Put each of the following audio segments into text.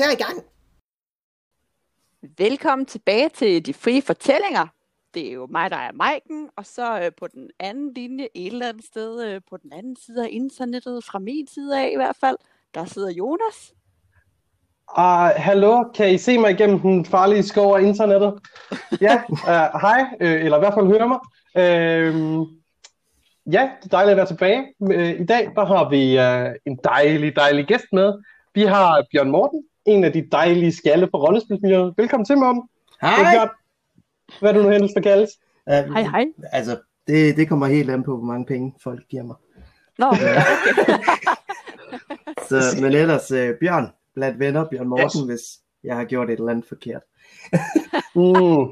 karakter i gang. Velkommen tilbage til De Frie Fortællinger. Det er jo mig, der er Maiken, og så øh, på den anden linje, et eller andet sted øh, på den anden side af internettet, fra min side af i hvert fald, der sidder Jonas. Uh, hallo, kan I se mig igennem den farlige skov af internettet? Ja, uh, hej, uh, eller i hvert fald høre mig. Uh, ja, det er dejligt at være tilbage. Uh, I dag der har vi uh, en dejlig, dejlig gæst med. Vi har Bjørn Morten, en af de dejlige skalle på rollespilsmiljøet. Velkommen til, Morten. Hej! Bjørn. Hvad du nu helst for kaldes? Uh, Hej, hej. Altså, det, det kommer helt an på, hvor mange penge folk giver mig. Nå, ja, okay. Så, men ellers, uh, Bjørn, blandt venner, Bjørn Morten, yes. hvis jeg har gjort et eller andet forkert. Mm.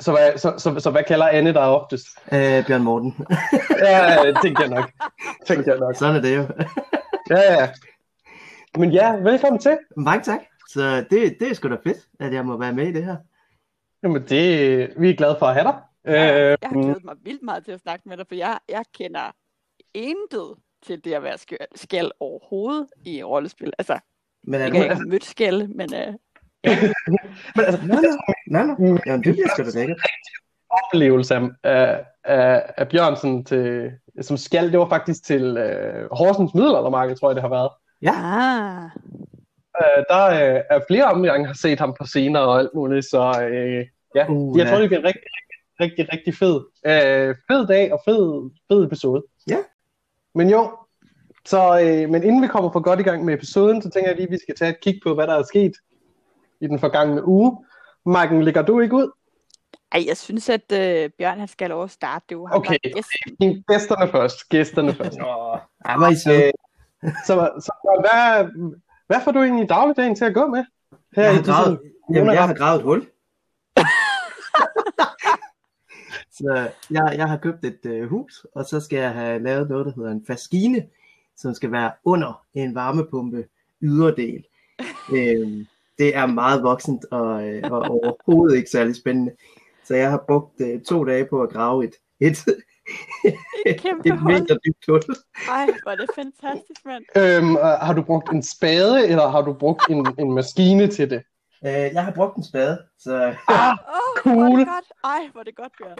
Så, hvad, så, så, så hvad kalder Anne dig oftest? Uh, Bjørn Morten. Ja, det tænker jeg nok. Tænker jeg nok. Sådan er det jo. Ja, ja. Men ja, velkommen til. Mange tak. Så det, det er sgu da fedt, at jeg må være med i det her. Jamen, det, vi er glade for at have dig. Ja, Øh, jeg har glædet mig vildt meget til at snakke med dig, for jeg, jeg kender intet til det at være skal, skal overhovedet i rollespil. Altså, Men er ikke jeg har mødt skal, men øh, men altså, Nå, nå, nå, nå. Jamen, det bliver sgu da lækkert. oplevelse af, af, af, af Bjørnsen til, som skal, det var faktisk til øh, Horsens Middelaldermarked, tror jeg, det har været. Ja, ah, Øh, der øh, er flere omgange, har set ham på scener og alt muligt, så øh, ja, Uh, jeg ja. tror, det bliver rigtig, rigtig, rigtig, rigtig fed. Øh, fed dag og fed, fed episode. Ja. Men jo, så, øh, men inden vi kommer for godt i gang med episoden, så tænker jeg lige, at vi skal tage et kig på, hvad der er sket i den forgangne uge. Maiken, ligger du ikke ud? ej, jeg synes, at øh, Bjørn han skal lov at starte. Det er jo ham, Okay, er gæsten. Gæsterne først, gæsterne først. Er I søde. Øh, så, så hvad, hvad får du egentlig i dagligdagen til at gå med? Her Jeg har disse gravet, jamen, jeg har gravet et hul. så jeg, jeg har købt et øh, hus, og så skal jeg have lavet noget, der hedder en faskine, som skal være under en varmepumpe yderdel. øhm, det er meget voksent og, øh, og overhovedet ikke særlig spændende. Så jeg har brugt øh, to dage på at grave et, et, Et kæmpe et hul. meter dybt hul. Ej, hvor er det fantastisk, mand. Øhm, øh, har du brugt en spade, eller har du brugt en, en maskine til det? Øh, jeg har brugt en spade, så, Ah, oh, hvor er Cool. det godt. Ej, hvor det godt, Bjørn.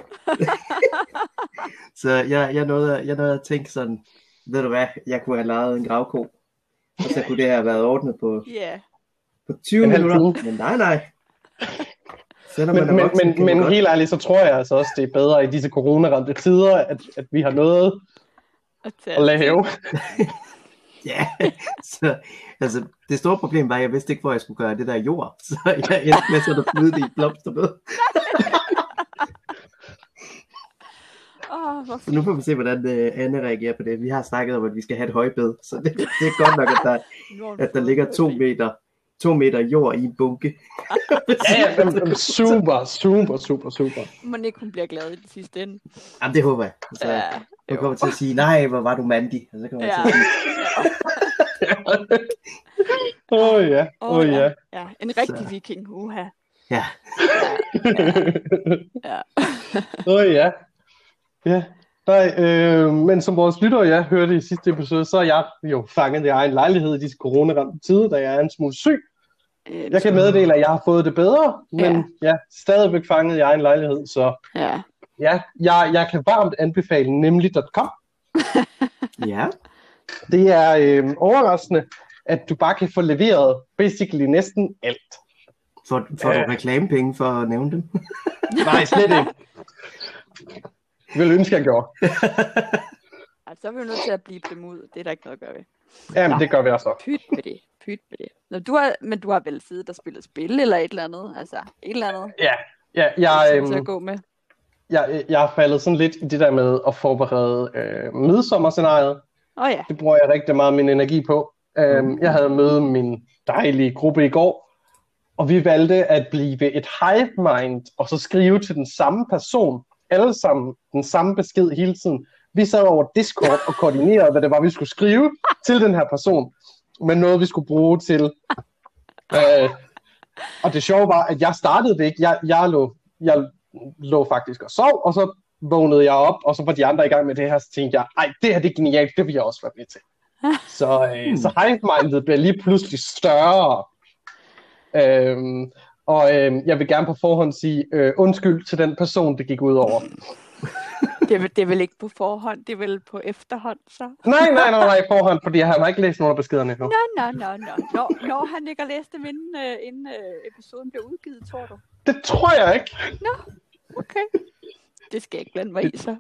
så jeg, jeg, nåede, jeg nåede at tænke sådan, ved du hvad, jeg kunne have lejet en gravko, og så kunne det have været ordnet på, Ja. Yeah. på 20 En minutter. Men nej, nej. Men, men, men, men helt ærligt, så tror jeg altså også, det er bedre i disse coronaramte tider, at, at vi har noget At, at lave. Ja, så, altså, det store problem var, at jeg vidste ikke, hvor jeg skulle gøre det der jord. Så jeg endte med sådan at flyde det i blomsterbed. Hvor Så nu får vi se, hvordan uh, Anne reagerer på det. Vi har snakket om, at vi skal have et højbed. Så det, det er godt nok, at der, at der ligger to meter, to meter jord i en bunke. Ja, ja, super, super, super, super. Må ikke hun bliver glad i den sidste ende. Jamen, det håber jeg. Så Ja, jeg kommer til at sige, nej, hvor var du mandig. Og så kommer jeg ja. til at sige, Åh oh, ja, åh Åh, oh, ja. ja. En rigtig Så. viking, uha. ja, Ja. Åh oh, ja. Ja. Nej, øh, men som vores lyttere ja, hørte i sidste episode, så er jeg jo fanget i egen lejlighed i disse coronaramte tider, da jeg er en smule syg. Øh, Jeg kan meddele, at jeg har fået det bedre, men Ja. ja, stadigvæk fanget i egen lejlighed, så Ja. ja, jeg, jeg kan varmt anbefale nemlig.com. ja. Det er øh, overraskende, at du bare kan få leveret basically næsten alt. Får, får Ja. du reklamepenge for at nævne dem? Nej, slet ikke. Jeg ville ønske, jeg gjorde. Altså, så er vi jo nødt til at blive dem ud. Det er der ikke noget at gøre ved. Jamen, det gør vi også. Pyt med det. Pyt med det. Nå, du har, men du har vel siddet og spillet spil eller et eller andet? Altså, et eller andet? Ja, ja jeg, Jeg, øhm, at gå med. jeg, jeg har faldet sådan lidt i det der med at forberede øh, midsommerscenariet. Oh, ja. Det bruger jeg rigtig meget min energi på. Øhm, jeg havde møde min dejlige gruppe i går, og vi valgte at blive et hive mind, og så skrive til den samme person, alle sammen den samme besked hele tiden. Vi sad over Discord og koordinerede, hvad det var, vi skulle skrive til den her person, men noget, vi skulle bruge til. Øh, og det sjove var, at jeg startede det ikke. Jeg, jeg, lå, jeg lå faktisk og sov, og så vågnede jeg op, og så var de andre i gang med det her, så tænkte jeg, ej, det her det er genialt, det vil jeg også være med til. Så, øh, så hive-mindet bliver lige pludselig større. Øhm, og øh, jeg vil gerne på forhånd sige øh, undskyld til den person, det gik ud over. Det er, det er vel ikke på forhånd, det er vel på efterhånd, så? Nej, nej, nej, nej, forhånd, fordi jeg har ikke læst nogen af beskederne endnu. Nå, nå, nå, nå. Når, når han ikke har læst dem, inden, øh, inden øh, episoden bliver udgivet, tror du? Det tror jeg ikke. Okay. Det skal jeg ikke blande mig i, så.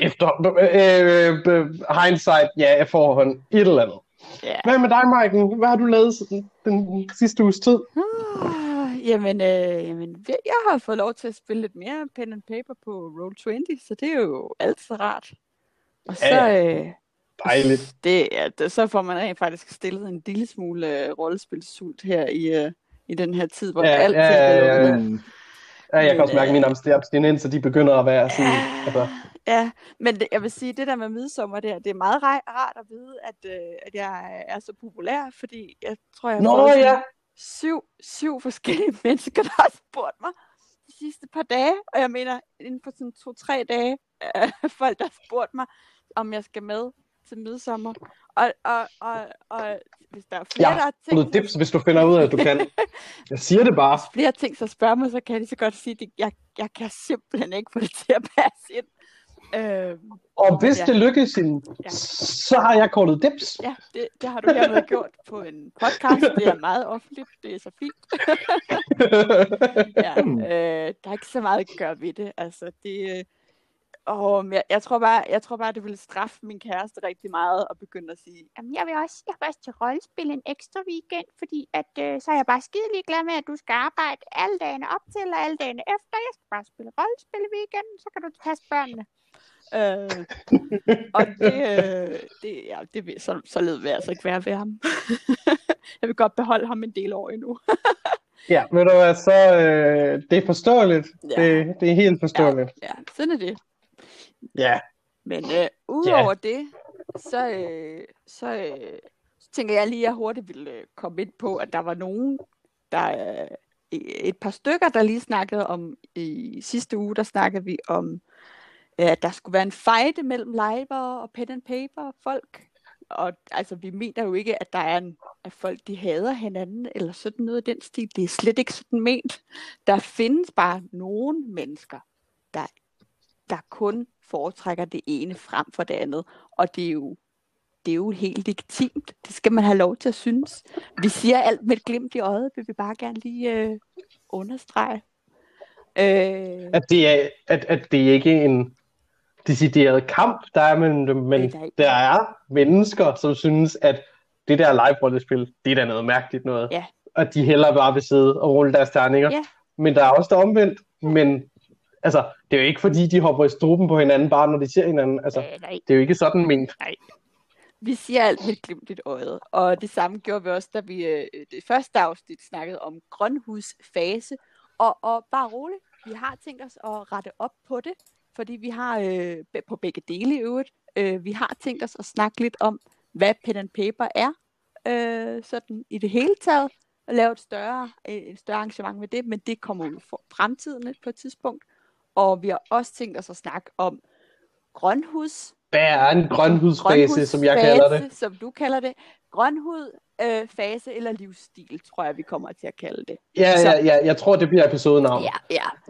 Efter øh, øh, hindsight, ja, forhånd, et eller andet. Ja. Hvad med dig, Maiken? Hvad har du lavet siden den sidste uges tid? Ah, jamen, øh, jamen, jeg har fået lov til at spille lidt mere pen and paper på Roll20, så det er jo altid rart. Og så, Ja, øh, Dejligt. det, ja, det, så får man rent faktisk stillet en lille smule øh, rollespilsult her i, øh, i den her tid, hvor Ja, alt ja, ja, ja, ja. Ja, jeg kan også mærke, at mine abstinenser, de begynder at være sådan, altså, Ja, men det, jeg vil sige, det der med midsommer der, det er meget rart at vide, at, øh, at jeg er så populær, fordi jeg tror, jeg Nå ja, syv, syv forskellige mennesker, der har spurgt mig de sidste par dage, og jeg mener, inden for sådan to-tre dage, øh, folk, der har spurgt mig, om jeg skal med til midsommer. Og, og, og, og hvis der er flere, Ja, der har tænkt, dips, hvis du finder ud af, at du kan. Jeg siger det bare. flere ting, så spørger mig, så kan jeg lige så godt sige, at jeg, jeg kan simpelthen ikke få det til at passe ind. Øh, Og hvis Ja. det lykkes, hende, Ja. så har jeg kortet dips. Ja, det, det har du hermed gjort på en podcast. Det er meget offentligt. Det er så fint. Ja, øh, der er ikke så meget at gøre ved det. Altså, det, øh, men jeg, jeg, tror bare, jeg tror bare, det ville straffe min kæreste rigtig meget at begynde at sige, Jamen, jeg vil også, jeg vil også til rollespil en ekstra weekend, fordi at, øh, så er jeg bare skidelig glad med, at du skal arbejde alle dagene op til og alle dagene efter. Jeg skal bare spille rollespil i weekenden, så kan du passe børnene. Øh, og det, øh, det, ja, det vil, så, så led vil jeg altså ikke være ved ham. jeg vil godt beholde ham en del år endnu. Ja, ved du hvad, så øh, det er forståeligt. Ja. Det, det er helt forståeligt. Ja, sådan er det. Ja. Men øh, udover det, så, øh, så, øh, så tænker jeg lige, at jeg hurtigt ville øh, komme ind på, at der var nogen, der øh, et par stykker, der lige snakkede om, i sidste uge, der snakkede vi om, Øh, at der skulle være en fejde mellem live og pen and paper folk. Og altså, vi mener jo ikke, at der er en, at folk de hader hinanden, eller sådan noget af den stil. Det er slet ikke sådan ment. Der findes bare nogle mennesker, der, der kun foretrækker det ene frem for det andet. Og det er jo det er jo helt legitimt. Det skal man have lov til at synes. Vi siger alt med et glimt i øjet, vil vi bare gerne lige øh, understrege. Øh, At det er, at, at det ikke er en decideret kamp, der er men er der er mennesker, som synes, at det der live-rollespil, det er da noget mærkeligt noget. Ja. Og de hellere bare vil sidde og rulle deres terninger. Ja. Men der er også der omvendt. Men altså, det er jo ikke fordi, de hopper i struben på hinanden, bare når de ser hinanden. Altså, øh, nej, det er jo ikke sådan ment. vi siger alt med glimt i øjet. Og det samme gjorde vi også, da vi øh, det første afsnit snakkede om grønhusfase. Og, og bare roligt, vi har tænkt os at rette op på det, fordi vi har øh, på begge dele i øvrigt, øh, vi har tænkt os at snakke lidt om, hvad pen and paper er, øh, sådan i det hele taget, og lave et større, øh, et større arrangement med det, men det kommer jo for fremtiden på et tidspunkt. Og vi har også tænkt os at snakke om grønhus, Hvad er en grønhudsfase, som jeg kalder det? Som du kalder det. Grønhud, øh, fase eller livsstil, tror jeg, vi kommer til at kalde det. Ja, Så- ja, ja, jeg tror, det bliver episodenavn. Ja,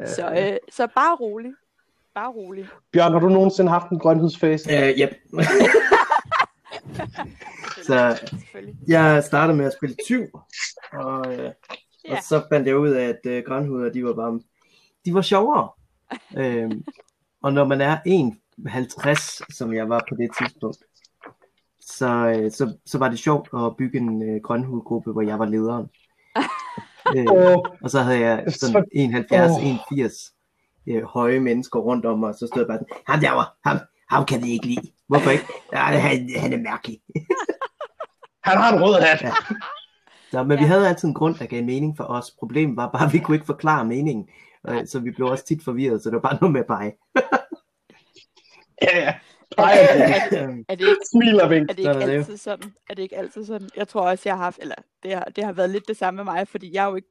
ja. Så, øh, så bare rolig. Bare rolig. Bjørn, har du nogensinde haft en grønhudsfase? Øh, yep. Så-. Jeg startede med at spille tyv, og, øh, Ja. og så fandt jeg ud af, at øh, grønhuder, de var bare, de var sjovere. øhm, og når man er 1,50, som jeg var på det tidspunkt, så, øh, så, så var det sjovt at bygge en øh, grønhudgruppe, hvor jeg var lederen. øh, og så havde jeg sådan 71-81 øh, høje mennesker rundt om mig, og så stod jeg bare sådan, ham derovre, ham, ham kan vi ikke lide. Hvorfor ikke? Ja, han, han er mærkelig. han har en rød hat. Ja. Så, men vi Ja. havde altid en grund, der gav mening for os. Problemet var bare, at vi kunne ikke forklare meningen. Øh, Så vi blev også tit forvirret, så det var bare noget med pege. Ja, ja. Ej, Øhm, Er det ikke, vink. er det ikke er det altid sådan? Er det ikke altid sådan? Jeg tror også, jeg har haft, eller det har, det har været lidt det samme med mig, fordi jeg er jo ikke,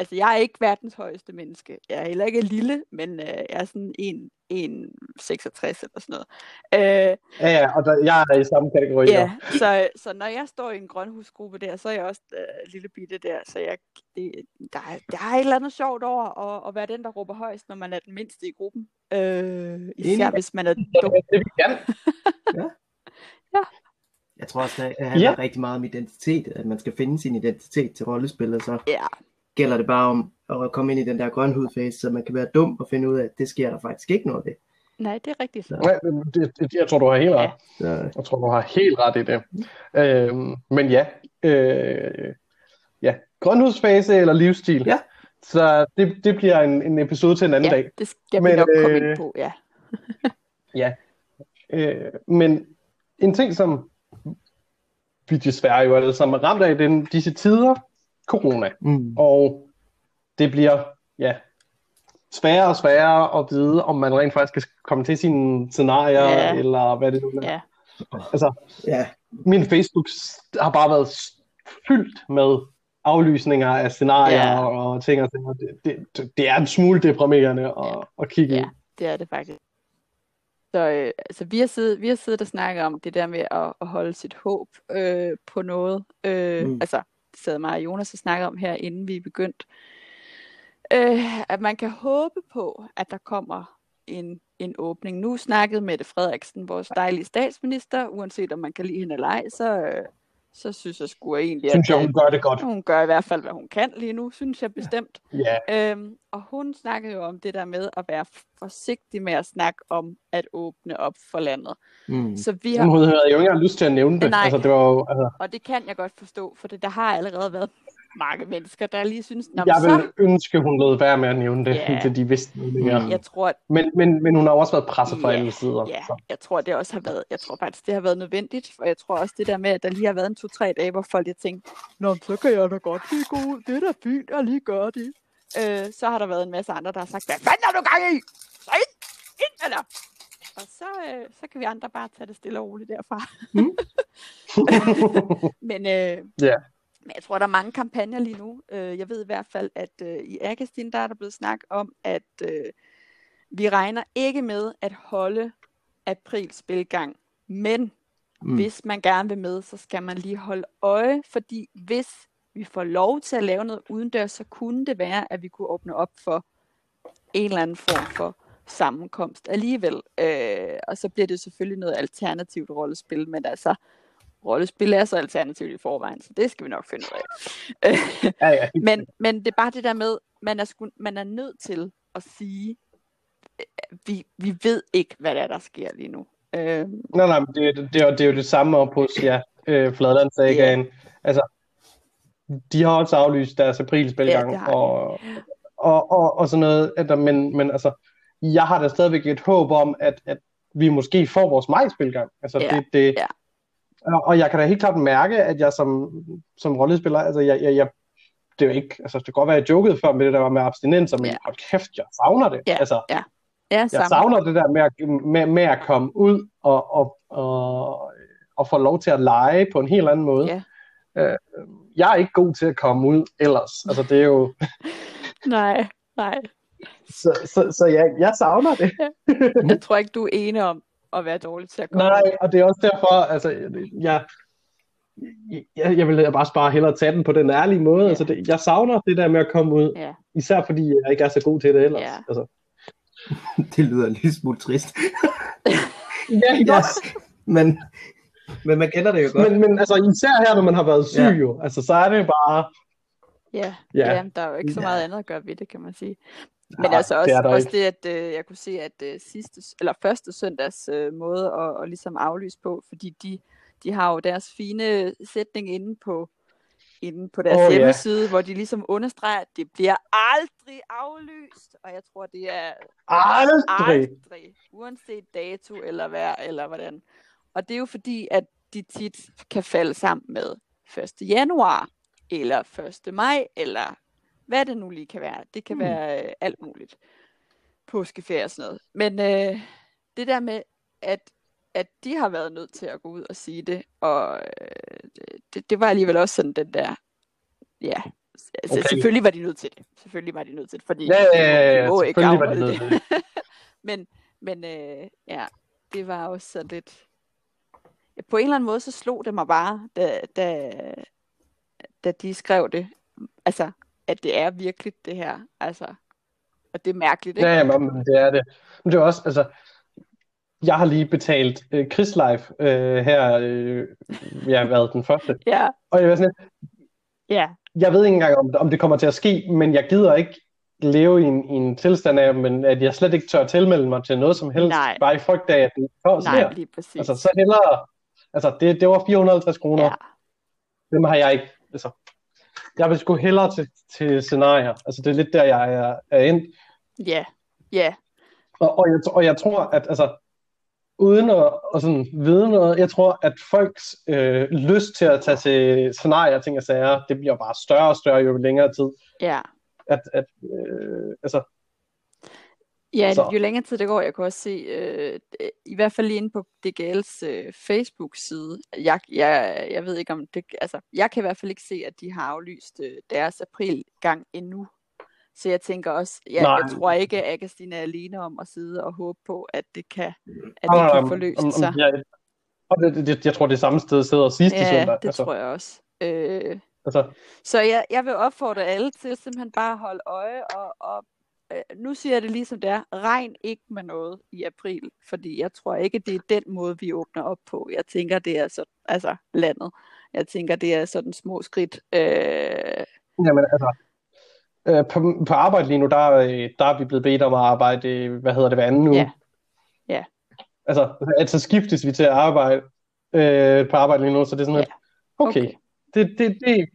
altså jeg er ikke verdens højeste menneske. Jeg er heller ikke lille, men øh, jeg er sådan 1, 1,66 eller sådan noget. Øh, Ja, ja, og der, jeg er i samme kategori. ja, så, så når jeg står i en grønhusgruppe der, så er jeg også øh, lille bitte der, så jeg, det, der, er, der er et eller andet sjovt over at, at være den, der råber højst, når man er den mindste i gruppen. Øh, især Enig. hvis man er Det dum. vi kan. Jeg tror også, det handler Ja. ja. rigtig meget om identitet, at man skal finde sin identitet til rollespillet, så Ja, gælder det bare om at komme ind i den der grønhudfase, så man kan være dum og finde ud af, at det sker der faktisk ikke noget ved. nej, det er rigtigt. Nej, men det, det, jeg tror, du har helt ret. Ja. Så, Jeg tror, du har helt ret i det. Øhm, men ja, øh, ja, grønhudsfase eller livsstil. Ja. Så det, det bliver en, en episode til en anden Ja, dag. det skal Men, vi nok komme øh, ind på, ja. Ja. Øh, men en ting, som vi desværre jo alle sammen er ramt af den, disse tider, corona. mm. Og det bliver, ja, sværere og sværere at vide, om man rent faktisk skal komme til sine scenarier, Ja. eller hvad det nu er. Ja. Altså, Ja, min Facebook har bare været fyldt med aflysninger af scenarier Ja. og ting og ting. Det, det, det er en smule deprimerende at, at kigge Ja. i. Det er det faktisk. Så øh, altså, vi, har siddet, vi har siddet og snakket om det der med at, at holde sit håb øh, på noget. Øh, mm. Altså, sad mig og Jonas og snakkede om her, inden vi begyndte. Øh, at man kan håbe på, at der kommer en, en åbning. Nu snakkede Mette Frederiksen, vores dejlige statsminister, uanset om man kan lide hende eller ej, så, øh, så synes jeg sgu egentlig, Synes at jeg, hun gør det godt. hun gør i hvert fald, hvad hun kan lige nu, synes jeg bestemt. Ja, Øhm, og hun snakkede jo om det der med at være forsigtig med at snakke om at åbne op for landet. mm. Så vi har, hun havde jo ikke lyst til at nævne det. Nej. Altså, det var jo, altså, og det kan jeg godt forstå, for det, der har allerede været mange mennesker, der lige synes, Nå, jeg så, ville ønske, hun lød være med at nævne det, Ja. indtil de vidste noget mere. Mm. jeg tror, at Men, men, men hun har også været presset fra Ja, alle sider. Ja, Så. jeg tror, det også har været, jeg tror faktisk, det har været nødvendigt, og jeg tror også det der med, at der lige har været en to-tre dage, hvor folk har tænkt, Nå, så kan jeg da godt lige gå ud, det er da fint at lige gøre det. Øh, så har der været en masse andre, der har sagt, hvad fanden har du gang i? Så ind, ind med dig! Og så, øh, så kan vi andre bare tage det stille og roligt derfra. Mm. men, øh, Ja. Men jeg tror, der er mange kampagner lige nu. Øh, jeg ved i hvert fald, at øh, i Agastin, der er der blevet snak om, at øh, vi regner ikke med at holde april spilgang. Men mm. hvis man gerne vil med, så skal man lige holde øje, fordi hvis vi får lov til at lave noget udendørs, så kunne det være, at vi kunne åbne op for en eller anden form for sammenkomst alligevel. Øh, og så bliver det selvfølgelig noget alternativt rollespil, men altså, rollespil er så alternativt i forvejen, så det skal vi nok finde ud af. Ja, ja. men, men det er bare det der med, man er, sku, man er nødt til at sige, øh, vi, vi ved ikke, hvad der, er, der sker lige nu. Øh, Nej, nej, men det, det, det, er, jo- det er jo det samme op hos ja, øh, Fladlandsagaen. Altså, de har også aflyst deres aprilspilgang, Ja, de. og, og, og, og sådan noget. At men, men altså, jeg har da stadigvæk et håb om, at, at vi måske får vores majspilgang. Altså, Ja, det, det, ja. Og, og jeg kan da helt klart mærke, at jeg som, som rollespiller, altså, jeg, jeg, jeg det er jo ikke, altså det kan godt være, at jeg jokede før med det der med abstinenser, men Ja. hold kæft, jeg savner det. Ja, altså, ja, jeg samme. savner det der med at, med, med at komme ud og, og, og, og få lov til at lege på en helt anden måde. Ja. Øh, jeg er ikke god til at komme ud ellers. Altså det er jo... Nej, nej. Så, så, så jeg, jeg savner det. Jeg tror ikke, du er enig om at være dårlig til at komme. Nej, og det er også derfor, altså, jeg, jeg, jeg vil bare bare hellere tage den på den ærlige måde. Ja. Altså, det, jeg savner det der med at komme ud, Ja, især fordi jeg ikke er så god til det ellers. Ja. Altså, Det lyder en lille smule trist. ja, ikke Ja. også? Men, men man kender det jo godt. Men, men altså, især her, når man har været syg Ja. jo, altså, så er det bare... ja, Ja. ja. der er jo ikke så Ja. meget andet at gøre ved det, kan man sige. Men Nej, altså det også, der også ikke. det, at øh, jeg kunne se, at øh, sidste, eller første søndags øh, måde at, at ligesom aflyse på, fordi de, de har jo deres fine sætning inde på, inde på deres oh, hjemmeside, hvor de ligesom understreger, at det bliver aldrig aflyst. Og jeg tror, det er Aldrig! aldrig, uanset dato eller vejr eller hvordan. Og det er jo fordi, at de tit kan falde sammen med 1. januar, eller 1. maj, eller hvad det nu lige kan være. Det kan Hmm. være øh, alt muligt. Påskeferie og sådan noget. Men øh, det der med, at, at de har været nødt til at gå ud og sige det, og øh, det, det var alligevel også sådan den der, ja, Altså, okay. Selvfølgelig var de nødt til det. Selvfølgelig var de nødt til det, fordi Ja, ja, ja, ja, de må ikke var de nødt det. men men øh, ja, det var også så lidt... Ja, på en eller anden måde, så slog det mig bare, da, da, da de skrev det. Altså, at det er virkelig det her. Altså, og det er mærkeligt, ikke? Ja, men det er det. Men det er også, altså, jeg har lige betalt øh, Chris Life øh, her, øh, jeg har været den første. Ja, Og jeg, var sådan, ja, jeg ved ikke engang, om, om det kommer til at ske, men jeg gider ikke leve i en, i en tilstand af, men at jeg slet ikke tør tilmelde mig til noget som helst, Nej. bare i frygt af, at det kommer nej, sker. lige præcis. Altså, så hellere, altså, det, det var 450 kroner, ja, dem har jeg ikke, altså, jeg vil sgu hellere til, til scenarier, altså det er lidt der, jeg er, er endt, ja, ja, Og, og, jeg, og jeg tror, at altså, uden at, at sådan vide noget, jeg tror, at folks øh, lyst til at tage til scenarier, ting og sager, det bliver bare større og større jo længere tid. ja. At, at, øh, altså, Ja, Så. jo længere tid det går, jeg kan også se, øh, i hvert fald lige inde på DGL's øh, Facebook-side, jeg, jeg, jeg ved ikke om det, altså, jeg kan i hvert fald ikke se, at de har aflyst øh, deres aprilgang endnu. Så jeg tænker også, ja, Nej. jeg tror ikke, at Agastine er alene om at sidde og håbe på, at det kan, at det kan forløse om- om- sig. jeg, og det, det, jeg tror, det er samme sted sidder sidste Ja, søndag. det altså, tror jeg også. Øh, Altså, så jeg, jeg vil opfordre alle til simpelthen bare at holde øje, og, og nu siger jeg det lige som det er, regn ikke med noget i april, fordi jeg tror ikke, det er den måde, vi åbner op på. Jeg tænker, det er så, altså landet. Jeg tænker, det er sådan små skridt. Øh, jamen, altså, øh, på, på arbejde lige nu, der, øh, der er vi blevet bedt om at arbejde, øh, hvad hedder det, hver anden uge. Ja. Ja. Altså, altså skiftes vi til at arbejde øh, på arbejde lige nu, så det er sådan, Ja. at, okay, Okay. det, det, det.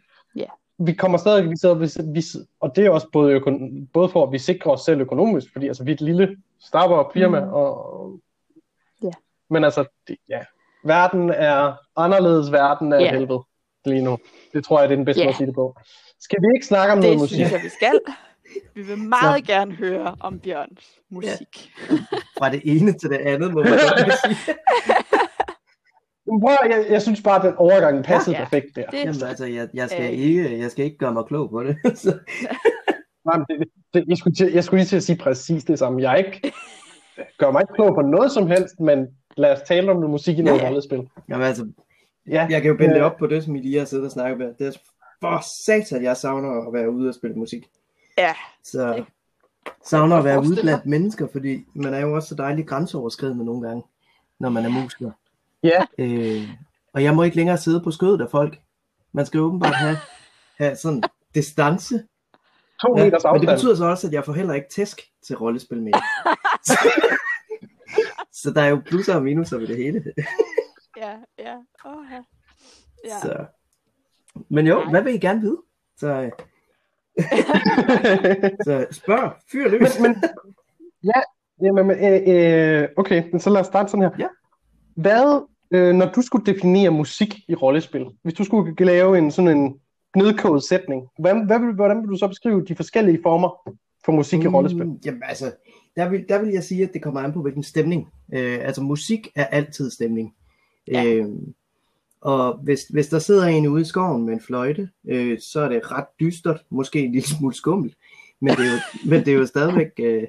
Vi kommer stadig, vi sidder, vi, vi, og det er også både, økon, både for, at vi sikrer os selv økonomisk, fordi altså, vi er et lille startup firma, Mhm. og, Ja. men altså, det, ja, verden er anderledes, verden er Ja. et helvede lige nu. Det tror jeg, det er den bedste Ja. måde at sige det på. Skal vi ikke snakke om noget det musik? synes jeg, vi skal. Vi vil meget gerne høre om Bjørns musik. Fra det ene til det andet, må man sige. Men Prøv, jeg, jeg synes bare, at den overgang passede Ja. perfekt der. Det, Jamen altså, jeg, jeg, skal Øh. ikke, jeg skal ikke gøre mig klog på det. Så, Nej, men det, det, jeg, skulle til, jeg skulle lige til at sige præcis det samme. Jeg ikke, gør mig ikke klog på noget som helst, men lad os tale om noget musik i noget Ja. rollespil. jamen altså, Ja, jeg kan jo binde det øh, op på det, som I lige har siddet og snakket med. Det er for satan, jeg savner at være ude og spille musik. ja, Så Det- savner at være ude blandt mennesker, fordi man er jo også så dejligt grænseoverskridende nogle gange, når man er musiker. Ja. Øh, og jeg må ikke længere sidde på skødet af folk. Man skal åbenbart have, have sådan distance. to Ja, meters men det afstand. betyder så også, at jeg får heller ikke tæsk til rollespil mere. så, så der er jo plusser og minuser ved det hele. ja, ja. Oh, ja. ja. Så. Men jo, Nej. hvad vil I gerne vide? Så, øh, så spørg, fyr løs. men, men, ja, jamen, men, øh, øh, okay, så lad os starte sådan her. Ja. Hvad, øh, når du skulle definere musik i rollespil, hvis du skulle lave en sådan en nedkodet sætning, hvordan, hvad vil, hvordan vil du så beskrive de forskellige former for musik i rollespil? Mm, jamen altså, der vil, der vil jeg sige, at det kommer an på, hvilken stemning. Øh, altså musik er altid stemning. Ja. Øh, og hvis, hvis der sidder en ude i skoven med en fløjte, øh, så er det ret dystert, måske en lille smule skummelt, men det er jo, men det er jo stadigvæk, øh,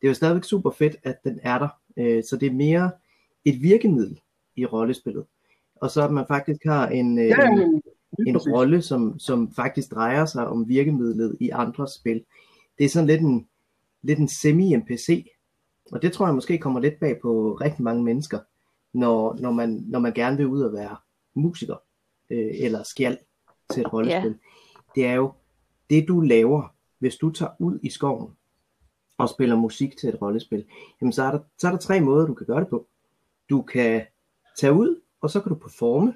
det er jo stadigvæk super fedt, at den er der. Øh, så det er mere et virkemiddel i rollespillet. Og så at man faktisk har en, øh, Ja, en, en rolle, som, som faktisk drejer sig om virkemidlet i andre spil. Det er sådan lidt en, lidt en semi-NPC, og det tror jeg måske kommer lidt bag på rigtig mange mennesker, når, når, man, når man gerne vil ud og være musiker, øh, eller skjald til et rollespil. Yeah. Det er jo det, du laver, hvis du tager ud i skoven og spiller musik til et rollespil, jamen så er der, så er der tre måder, du kan gøre det på. Du kan tage ud, og så kan du performe,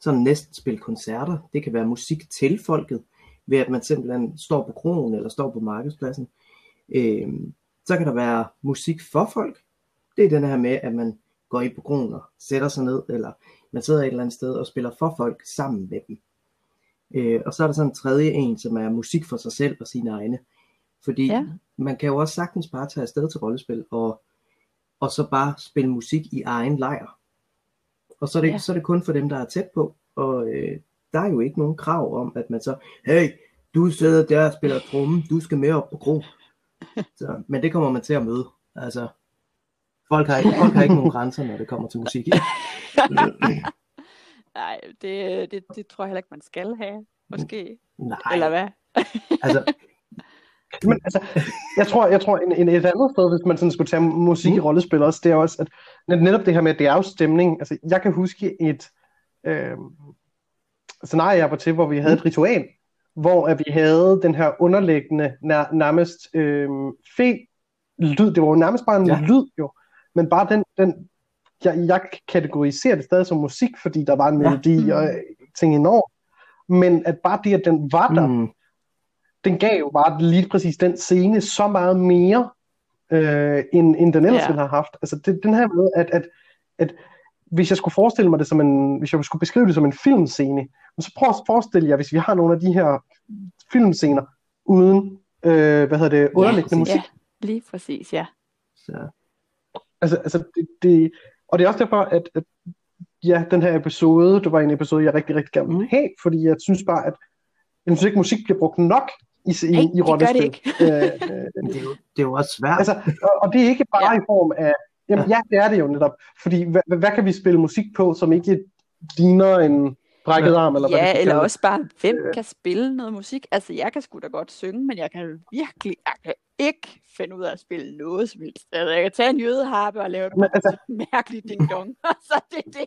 sådan næsten spille koncerter. Det kan være musik til folket, ved at man simpelthen står på krogen eller står på markedspladsen. Øhm, så kan der være musik for folk. Det er den her med, at man går ind på krogen og sætter sig ned, eller man sidder et eller andet sted og spiller for folk sammen med dem. Øh, og så er der sådan en tredje en, som er musik for sig selv og sine egne. Fordi ja. man kan jo også sagtens bare tage afsted til rollespil, og, og så bare spille musik i egen lejr. Og så er, det, Ja. så er det kun for dem, der er tæt på, og øh, der er jo ikke nogen krav om, at man så, hey, du sidder der og spiller tromme, du skal med op på kro. Så, men det kommer man til at møde. Altså, folk har, ikke, folk har ikke nogen grænser, når det kommer til musik. Nej, det, det, det tror jeg heller ikke, man skal have, måske. Nej, Eller hvad? altså, Men altså, jeg tror, jeg tror en, en, et andet sted, hvis man sådan skulle tage musik i Mm. rollespil også, det er også, at net- netop det her med, at det er jo stemning. Altså, jeg kan huske et øh, scenarie, jeg var til, hvor vi havde et ritual, hvor at vi havde den her underliggende, nær, nærmest øh, fe lyd. Det var jo nærmest bare en Ja. ja. lyd, jo. Men bare den, den jeg, jeg kategoriserer det stadig som musik, fordi der var en Ja. melodi Mm. og ting indover. Men at bare det, at den var der, mm, den gav jo bare lige præcis den scene så meget mere, øh, end, end den ellers Ja. ja. ville have haft. Altså det, den her med, at, at, at hvis jeg skulle forestille mig det som en, hvis jeg skulle beskrive det som en filmscene, så prøv at forestille jer, hvis vi har nogle af de her filmscener uden, øh, hvad hedder det, underliggende musik. Ja, lige præcis, ja. så, Altså, altså det, det, og det er også derfor, at, at ja, den her episode, det var en episode, jeg rigtig, rigtig gerne ville have, fordi jeg synes bare, at jeg synes ikke, musik bliver brugt nok i, i, Nej, i det gør det rollespil. ikke. Øh, øh, det er, jo, det er jo også svært. Altså, og, og det er ikke bare Ja. ja. i form af, jamen ja, det er det jo netop, fordi hvad, hvad- hvad kan vi spille musik på, som ikke ligner en brækket Ja. arm, eller hvad Ja, det skal eller kaldes? også bare, hvem Øh. kan spille noget musik? Altså, jeg kan sgu da godt synge, men jeg kan virkelig, jeg kan ikke finde ud af at spille noget som helst. Altså, jeg kan tage en jødeharpe og lave et altså- mærkeligt ding-dong, og så det er det.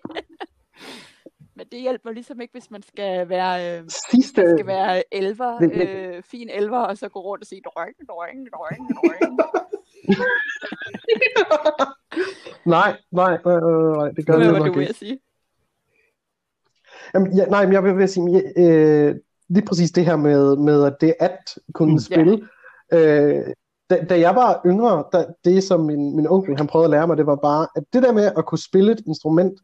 Men det hjælper ligesom ikke, hvis man skal være, øh, Sidste, man skal være elver, Det- det- øh, fin elver, og så gå rundt og sige drøng, drøng, drøng, drøng. nej, nej, nej, nej, det gør det var nok du ikke. sige? Jamen, ja, nej, men jeg vil, sige, øh, lige præcis det her med, med at det at kunne Mm, spille. Øh, da, da jeg var yngre, da, det som min, min onkel han prøvede at lære mig, det var bare, at det der med at kunne spille et instrument,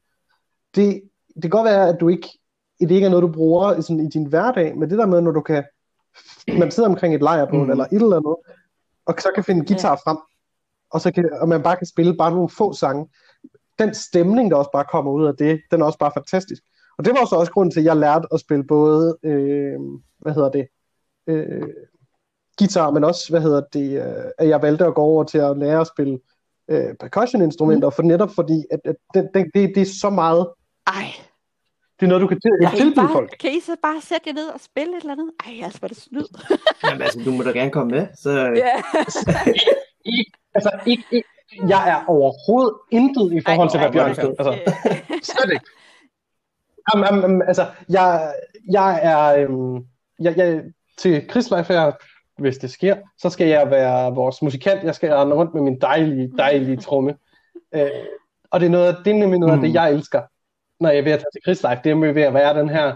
det, det kan godt være, at du ikke, det ikke er noget, du bruger i, sådan, i din hverdag, men det der med, når du kan, man sidder omkring et lejrbål Mm. mm. eller et eller andet, og så kan finde guitar frem, og, så kan, og man bare kan spille bare nogle få sange. Den stemning, der også bare kommer ud af det, den er også bare fantastisk. Og det var så også grunden til, at jeg lærte at spille både, øh, hvad hedder det, øh, guitar, men også, hvad hedder det, øh, at jeg valgte at gå over til at lære at spille øh, percussion-instrumenter, for netop fordi, at, at det, det, det er så meget, Ej, det er noget, du kan til, I, tilbyde bare, folk. kan I så bare sætte jer ned og spille et eller andet? Ej, altså, var det snyd. Jamen, altså, du må da gerne komme med. Så, Ja. Ikke, altså, ikke, ikke, jeg er overhovedet intet i forhold Ej, til, hvad Bjørn stod. Altså, Slet ikke. Jamen, jamen, jamen, altså, jeg, jeg er, øhm, jeg, jeg, til Krigslife her, hvis det sker, så skal jeg være vores musikant. Jeg skal rende rundt med min dejlige, dejlige tromme. Øh, og det er, noget, det er nemlig noget af Mm. det, jeg elsker, når jeg er ved at tage til Krigslife. Det er ved at være den her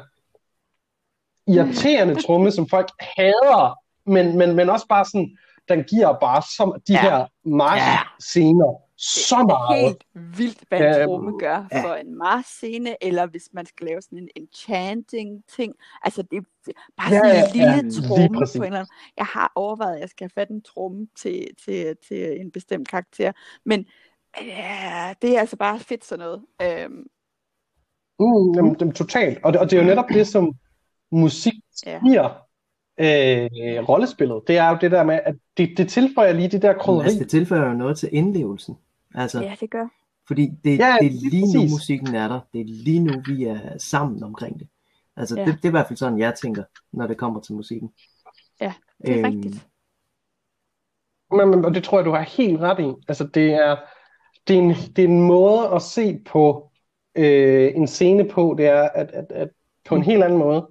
irriterende tromme, som folk hader, men, men, men også bare sådan, den giver bare som de Ja. her march-scener så det er meget. helt vildt, hvad en Øhm, tromme gør ja. for en marsscene, eller hvis man skal lave sådan en enchanting ting. Altså, det er bare Ja, sådan en ja, lille ja, tromme på en eller anden. Jeg har overvejet, at jeg skal have fat en tromme til, til, til en bestemt karakter, men ja, det er altså bare fedt sådan noget. Øhm, Mm, jamen, jamen, totalt. Og det, og det er jo netop det, som musik Ja. giver øh, rollespillet. Det er jo det der med, at det, det tilføjer lige det der krydderi. altså, det tilføjer jo noget til indlevelsen. Altså, ja, det gør. Fordi det, Ja, ja, det er lige lige nu præcis. musikken er der. Det er lige nu vi er sammen omkring det. Altså Ja. det, det er i hvert fald sådan jeg tænker, når det kommer til musikken. Ja, det er Øhm, rigtigt. Men, men, og det tror jeg, du har helt ret i. Altså, det er, det er, en, det er en måde at se på øh, en scene på, det er at, at, at på en helt anden måde.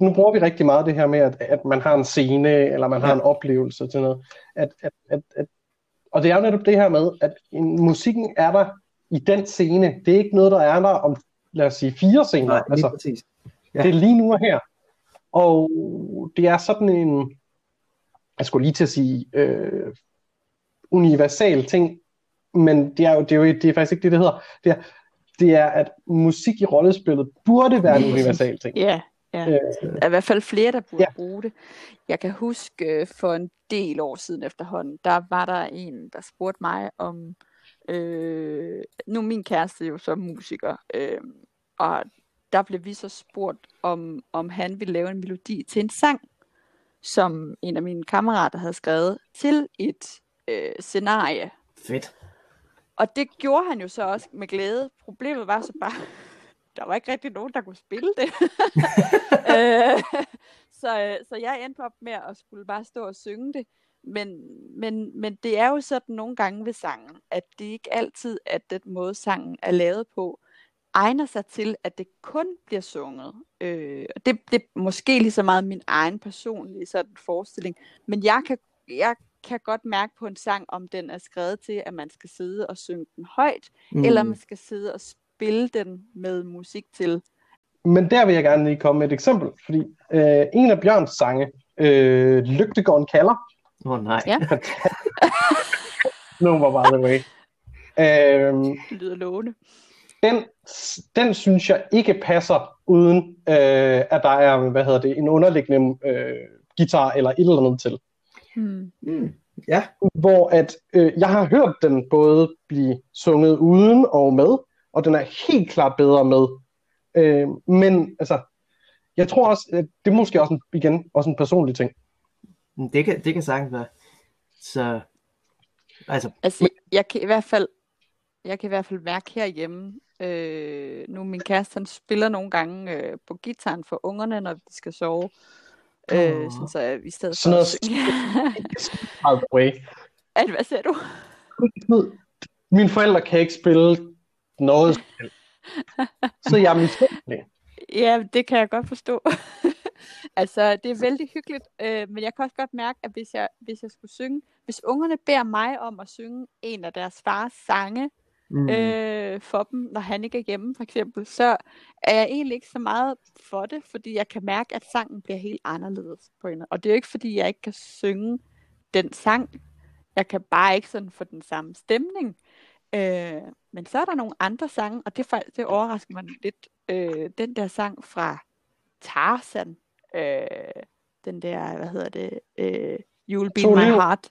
Nu bruger vi rigtig meget det her med, at, at man har en scene, eller man har en oplevelse til noget. At, at, at, at, og det er jo netop det her med, at en, musikken er der i den scene. Det er ikke noget, der er der om, lad os sige, fire scener. Nej, altså, præcis. Ja. Det er lige nu og her. Og det er sådan en, jeg skulle lige til at sige, øh, universal ting, men det er jo, det er jo det er faktisk ikke det, det hedder. Det er, det er, at musik i rollespillet burde være en universal ting. Ja, ja. Øh, Der er i hvert fald flere, der burde Ja. bruge det. Jeg kan huske øh, for en del år siden efterhånden, der var der en, der spurgte mig om, øh, nu er min kæreste jo så musiker, øh, og der blev vi så spurgt, om, om han ville lave en melodi til en sang. som en af mine kammerater havde skrevet til et øh, scenarie. Fedt. Og det gjorde han jo så også med glæde. Problemet var så bare, der var ikke rigtig nogen, der kunne spille det. øh, så, øh, så jeg endte op med at skulle bare stå og synge det. Men, men, men det er jo sådan nogle gange ved sangen, at det ikke altid, at den måde sangen er lavet på, egner sig til, at det kun bliver sunget. Øh, og det, det er måske lige så meget min egen personlige sådan forestilling. Men jeg kan, jeg kan godt mærke på en sang, om den er skrevet til, at man skal sidde og synge den højt, mm. eller man skal sidde og spille den med musik til. Men der vil jeg gerne lige komme med et eksempel, fordi øh, en af Bjørns sange, øh, Lygtegården kalder, Åh oh, nej. Ja. nummer by the way, øh, Det lyder lovende. den, den synes jeg ikke passer uden, øh, at der er, hvad hedder det, en underliggende øh, guitar eller et eller andet til. Hmm. Mm. Ja. Hvor at, øh, jeg har hørt den både blive sunget uden og med, og den er helt klart bedre med. Øh, men altså, jeg tror også, at det er måske også en, igen også en personlig ting. Men Det kan, det kan sagtens være. Så, altså, Altså, jeg kan i hvert fald, jeg kan i hvert fald mærke herhjemme, øh, nu min kæreste, han spiller nogle gange øh, på gitaren for ungerne, når de skal sove. Øh, sådan så jeg i stedet Sådan for noget at way. At, hvad siger du? Mine forældre kan ikke spille noget. selv. Så jeg er misundelig. Ja, det kan jeg godt forstå. altså, det er vældig hyggeligt, øh, men jeg kan også godt mærke, at hvis jeg, hvis jeg skulle synge, hvis ungerne beder mig om at synge en af deres fars sange mm, øh, for dem, når han ikke er hjemme for eksempel, så er jeg egentlig ikke så meget for det, fordi jeg kan mærke, at sangen bliver helt anderledes på en. Og det er jo ikke, fordi jeg ikke kan synge den sang. Jeg kan bare ikke sådan få den samme stemning. Øh, men så er der nogle andre sange, og det, fak- det overrasker mig lidt. Øh, den der sang fra Tarzan, øh, den der, hvad hedder det, øh, You'll Be My. Heart.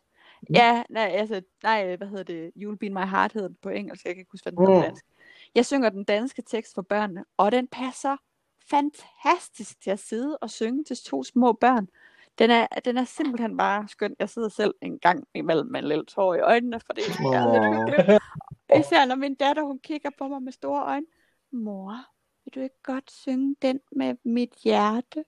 Ja, nej, altså, nej, hvad hedder det, You'll Be My Heart hedder den på engelsk, jeg kan ikke huske, hvad den hedder på Mm. dansk. Jeg synger den danske tekst for børnene, og den passer fantastisk til at sidde og synge til to små børn. Den er, den er simpelthen bare skøn. Jeg sidder selv en gang imellem med en lille tår i øjnene, for det er lidt Åh. hyggeligt. Især når min datter, hun kigger på mig med store øjne. Mor, vil du ikke godt synge den med mit hjerte?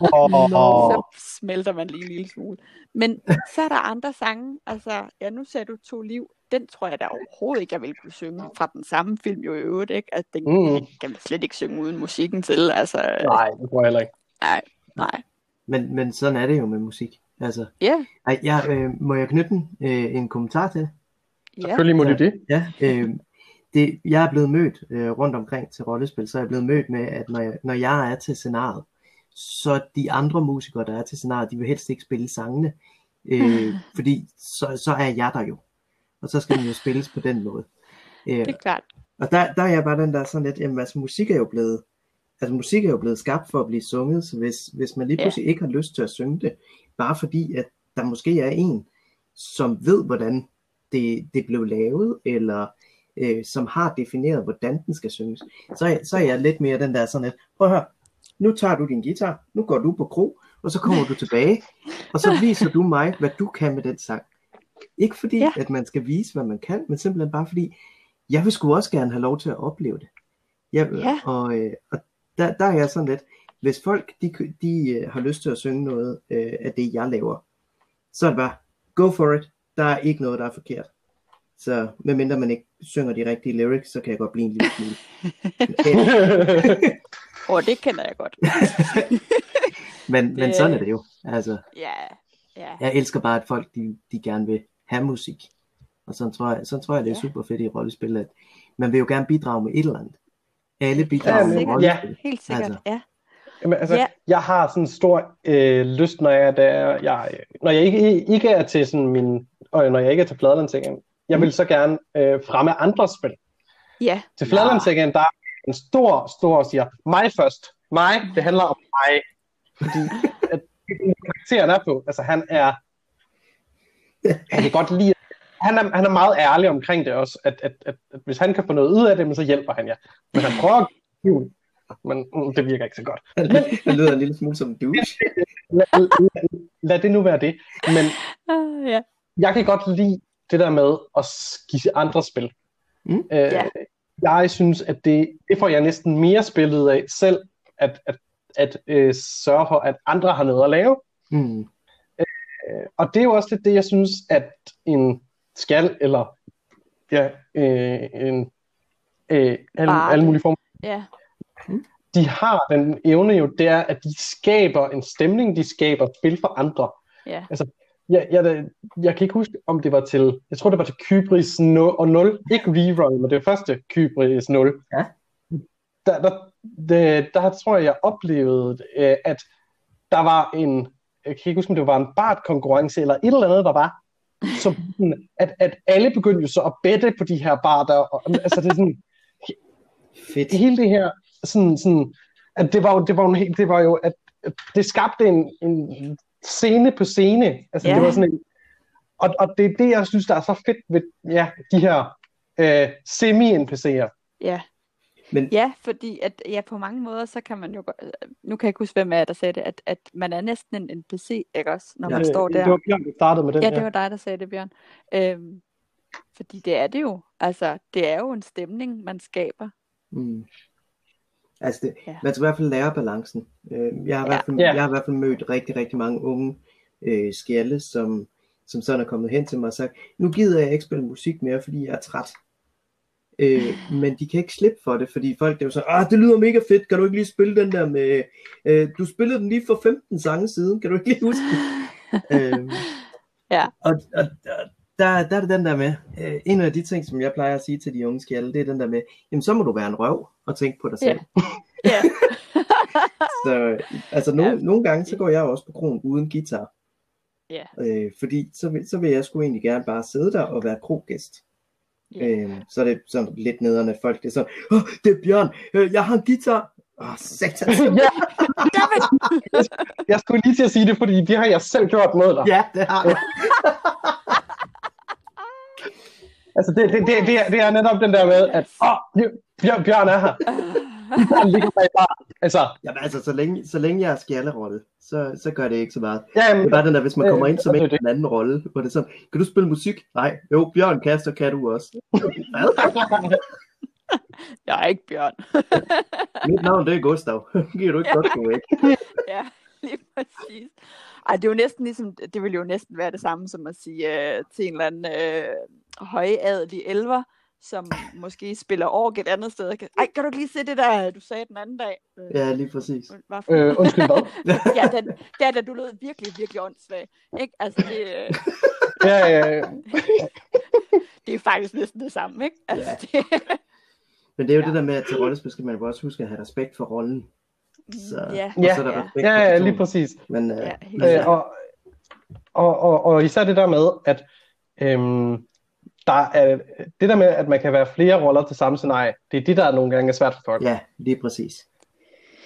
Åh. Så smelter man lige en lille smule. Men så er der andre sange. Altså, ja, nu sagde du To Liv. Den tror jeg da overhovedet ikke, jeg ville kunne synge fra den samme film jo i øvrigt, ikke? At den Mm. kan man slet ikke synge uden musikken til. Altså, Nej, det tror jeg heller ikke. nej, nej. men, men sådan er det jo med musik. Altså, Ja, ej, jeg, øh, må jeg knytte en, øh, en kommentar til? ja. Selvfølgelig må de det. Ja, øh, det, jeg er blevet mødt øh, rundt omkring til rollespil, så er jeg blevet mødt med, at når jeg, når jeg er til scenariet, så de andre musikere, der er til scenariet, de vil helst ikke spille sangene, øh, fordi så, så er jeg der jo. Og så skal den jo spilles på den måde. Øh, Det er klart. og der, der er jeg bare den der sådan lidt, jamen altså musik er jo blevet, altså musik er jo blevet skabt for at blive sunget, så hvis, hvis man lige Ja. pludselig ikke har lyst til at synge det, bare fordi at der måske er en, som ved hvordan det, det blev lavet, eller øh, som har defineret, hvordan den skal synges, så, så er jeg lidt mere den der sådan lidt, prøv at høre, nu tager du din guitar, nu går du på kro, og så kommer du tilbage, og så viser du mig, hvad du kan med den sang. Ikke fordi, Ja. ja. at man skal vise, hvad man kan, men simpelthen bare fordi, jeg vil sgu også gerne have lov til at opleve det. Jeg, Ja. Og, øh, og der, der er jeg sådan lidt, hvis folk de, de øh, har lyst til at synge noget øh, af det, jeg laver, så er det bare, go for it. Der er ikke noget, der er forkert. Så medmindre man ikke synger de rigtige lyrics, så kan jeg godt blive en lille smule. Øh, Og det kender jeg godt. men, men Det- sådan er det jo. Altså, Ja, ja. jeg elsker bare, at folk de, de gerne vil have musik. Og sådan tror jeg, sådan tror jeg det er Ja. super fedt i rollespil, at man vil jo gerne bidrage med et eller andet. Alle bidrager Ja, med men- rollespil. Helt sikkert, Altså. ja. Jamen, altså, Ja. ja. jeg har sådan en stor øh, lyst, når jeg, der, jeg, når jeg ikke, ikke er til sådan min, og når jeg ikke er til Fladelandsækken. Jeg vil så gerne øh, fremme andre spil. Ja, Til Fladelandsækken, der er en stor, stor, siger, mig først. Mig, det handler om mig. Fordi at, karakteren er på, altså han er, jeg kan godt lide, han er, han er meget ærlig omkring det også, at, at, at, at hvis han kan få noget ud af det, så hjælper han jer. Men han prøver at give, men mm, det virker ikke så godt. Han lyder en lille smule som en douche. lad, lad, lad det nu være det. Men Uh, ja. jeg kan godt lide det der med at give andre spil. Mm. Øh, Ja. Jeg synes, at det, det får jeg næsten mere spillet af selv, at, at, at øh, sørge for, at andre har noget at lave. Mm. Øh, og det er jo også lidt det, jeg synes, at en skal, eller ja, øh, en, øh, alle, alle mulige former, ja. de har den evne jo, det er, at de skaber en stemning, de skaber spil for andre. Ja. Altså, jeg, jeg, jeg kan ikke huske, om det var til, jeg tror, det var til Kybris 0, og 0, ikke rerun, men det var første Kybris 0. Ja. Der, der, der, der tror jeg, jeg oplevede, øh, at der var en, jeg kan ikke huske, om det var en bart-konkurrence, eller et eller andet, der var, så, at, at alle begyndte jo så at bette på de her barter, og, altså det er sådan, Fedt. hele det her, sådan, sådan, at det var jo, det var jo, en det var jo at, at det skabte en, en scene på scene. Altså, Ja. det var sådan en, og, og det er det, jeg synes, der er så fedt ved ja, de her øh, semi-NPC'er. Ja. Men Ja, fordi at, ja, på mange måder, så kan man jo nu kan jeg ikke huske, hvem er, der sagde det, at, at man er næsten en NPC, ikke også, når Ja. man står der. Det var Bjørn, der startede med den. Ja, det var dig, der sagde det, Bjørn. Øhm, fordi det er det jo. Altså, det er jo en stemning, man skaber. Mm. Altså, det, Ja. man skal i hvert fald lære balancen. Øh, Jeg har, i Ja. hvert fald, Ja. jeg har i hvert fald mødt rigtig, rigtig mange unge øh, skjælde, som, som sådan er kommet hen til mig og sagt, nu gider jeg ikke spille musik mere, fordi jeg er træt. Øh, men de kan ikke slippe for det, fordi folk det er jo sådan, ah, det lyder mega fedt, kan du ikke lige spille den der med, øh, du spillede den lige for 15 sange siden, kan du ikke lige huske det? øh, Ja. Og, og, og der, der er det den der med, øh, en af de ting, som jeg plejer at sige til de unge skjælde, det er den der med, jamen så må du være en røv og tænke på dig selv. Ja. Så altså no, Ja. nogle gange, så går jeg også på krogen uden guitar. Ja. Øh, fordi så vil, så vil jeg sgu egentlig gerne bare sidde der og være krogæst. Ja. Øh, så er det sådan lidt nederne folk, det er sådan, Åh, det er Bjørn, øh, jeg har en guitar. Åh, satan. ja, jeg skulle lige til at sige det, fordi det har jeg selv gjort mod dig. ja, det har jeg. Altså, det, det, det, det, er, det er netop den der med, at åh, Bjørn, Bjørn er her. Han ligger bag bar. Altså, Jamen altså, så længe, så længe jeg er skjallerolle, så, så gør det ikke så meget. ja, Det er bare den der, hvis man kommer ind som en, anden rolle, hvor det er sådan, kan du spille musik? Nej, jo, Bjørn kan, så kan du også. Hvad? Jeg er ikke Bjørn. Mit navn, det er Gustav. Giver du ikke godt gå væk? ja, lige præcis. Ej, det er jo næsten ligesom, det vil jo næsten være det samme som at sige øh, til en eller anden øh, højadelig elver, som måske spiller org et andet sted. Ej, kan du ikke lige se det der, du sagde den anden dag? Øh, Ja, lige præcis. Hvad for? øh, undskyld hvad? Ja, den, der, der du lød virkelig, virkelig åndssvag. Ikke? Altså, det, øh, Ja, ja, det er faktisk næsten det samme, ikke? Altså, det, Men det er jo Ja. ja. det der med, at til rollespil skal man jo også huske at have respekt for rollen. Så, ja, og Ja, så er der ja. respekt ja, ja, lige præcis. Men, øh, ja, Øh, og, og, og, og især det der med, at øhm, der er, det der med, at man kan være flere roller til samme scenarie, det er det, der nogle gange er svært for folk. ja, lige præcis.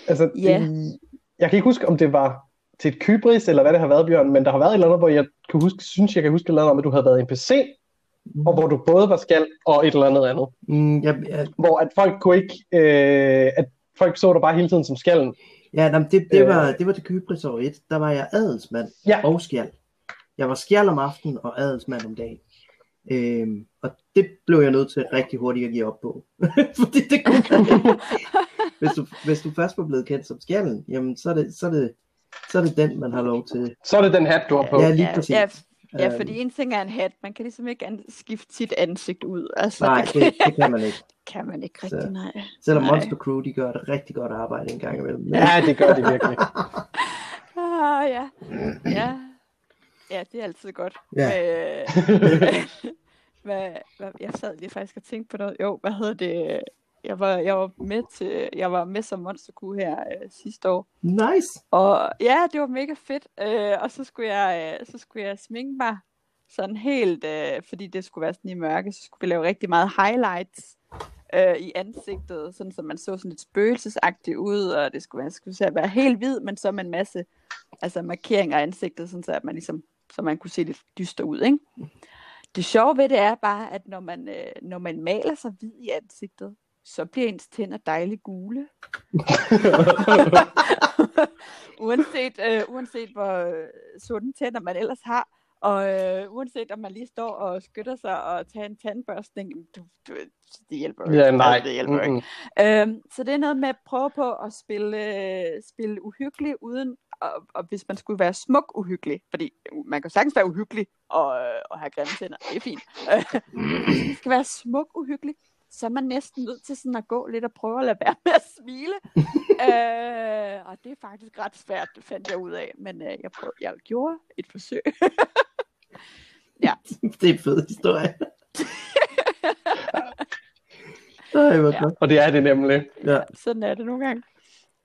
Altså, Ja. det, jeg kan ikke huske, om det var til et kybris, eller hvad det har været, Bjørn, men der har været et eller andet, hvor jeg kan huske, synes, jeg kan huske et eller andet om, at du havde været en PC, og hvor du både var skal og et eller andet andet. Mm, jeg, jeg, Hvor at folk kunne ikke, øh, at folk så dig bare hele tiden som skallen. ja, nej, men det, det, Øh. var, det var til Kybris år 1. Der var jeg adelsmand Ja. og skjald. Jeg var skjald om aftenen og adelsmand om dagen. Øhm, og det blev jeg nødt til rigtig hurtigt at give op på. Fordi det kunne ikke. hvis, du, hvis du først var blevet kendt som skjalden, jamen så er det, så er det, så er det den, man har lov til. Så er det den hat, du har på. Ja, lige ja, præcis. ja, ja, Øhm, fordi en ting er en hat. Man kan ligesom ikke skifte sit ansigt ud. Altså, Nej, det, det, det kan man ikke. kan man ikke rigtig, Så- nej. Selvom Nej. Monster Crew, de gør et rigtig godt arbejde en gang imellem. Men, Ja, det gør det virkelig. Ah, ja. ja. Ja, det er altid godt. Ja. Øh, hvad, hvad, jeg sad lige faktisk og tænkte på noget. Jo, hvad hedder det? Jeg var, jeg var med til, jeg var med som Monster Crew her øh, sidste år. Nice. Og ja, det var mega fedt. Øh, og så skulle jeg, øh, så skulle jeg sminke mig sådan helt, øh, fordi det skulle være sådan i mørke, så skulle vi lave rigtig meget highlights øh, i ansigtet, sådan så man så sådan lidt spøgelsesagtigt ud, og det skulle, man skulle være helt hvid, men så med en masse altså markeringer af ansigtet, sådan så at man ligesom, så man kunne se lidt dyster ud, ikke? Det sjove ved det er bare, at når man, øh, når man maler sig hvid i ansigtet, så bliver ens tænder dejligt gule. uanset, øh, uanset hvor øh, sunde tænder man ellers har, og øh, uanset om man lige står og skytter sig og tager en tandbørstning, du, du, det hjælper jo Ja, ikke. nej. Det hjælper ikke. Mm-mm. Øhm, så det er noget med at prøve på at spille, øh, spille uhyggelig uden, og, og hvis man skulle være smuk uhyggelig, fordi man kan sagtens være uhyggelig og, øh, og have grimme tænder, det er fint. hvis man skal være smuk uhyggelig, så er man næsten nødt til sådan at gå lidt og prøve at lade være med at smile. øh, og det er faktisk ret svært, det fandt jeg ud af, men øh, jeg, prøvede, jeg gjorde et forsøg. Det er en fed historie. Ej, Ja. Og det er det nemlig. Ja. Sådan er det nogle gange.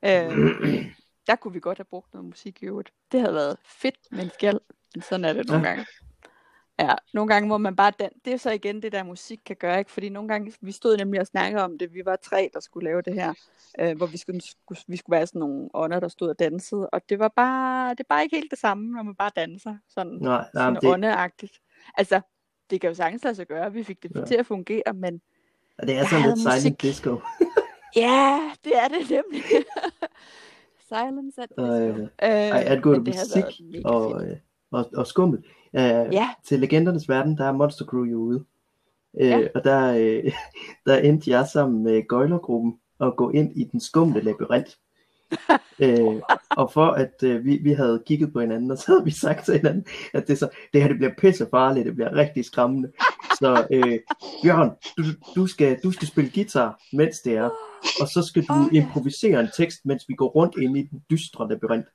Øh, der kunne vi godt have brugt noget musik i øvrigt. Det havde været fedt med en skjald, men sådan er det nogle Ja. gange. Ja, nogle gange må man bare dan- Det er så igen det der musik kan gøre, ikke? Fordi nogle gange, vi stod nemlig og snakkede om det, vi var tre, der skulle lave det her, øh, hvor vi skulle, skulle, vi skulle være sådan nogle ånder, der stod og dansede, og det var bare, det er bare ikke helt det samme, når man bare danser, sådan, Nej, nej, sådan men det, åndeagtigt. Altså, det kan jo sagtens lade sig gøre, vi fik det Ja. til at fungere, men det er sådan lidt silent musik. disco. Ja, det er det nemlig. Silence at Øh, disco. Øh, Ej, angående men det havde musik mega og, øh, og, og skummel. Uh, Ja, Til legendernes verden, der er Monster Crew jo ude. Uh, Ja. Og der, uh, der endte jeg sammen med Gøjlergruppen at gå ind i den skumle labyrint. Uh, og for at uh, vi, vi havde kigget på hinanden, og så havde vi sagt til hinanden, at det, så, det her det bliver pisse farligt, det bliver rigtig skræmmende. Så uh, Bjørn, du, du, skal, du skal spille guitar, mens det er, og så skal du improvisere en tekst, mens vi går rundt ind i den dystre labyrint.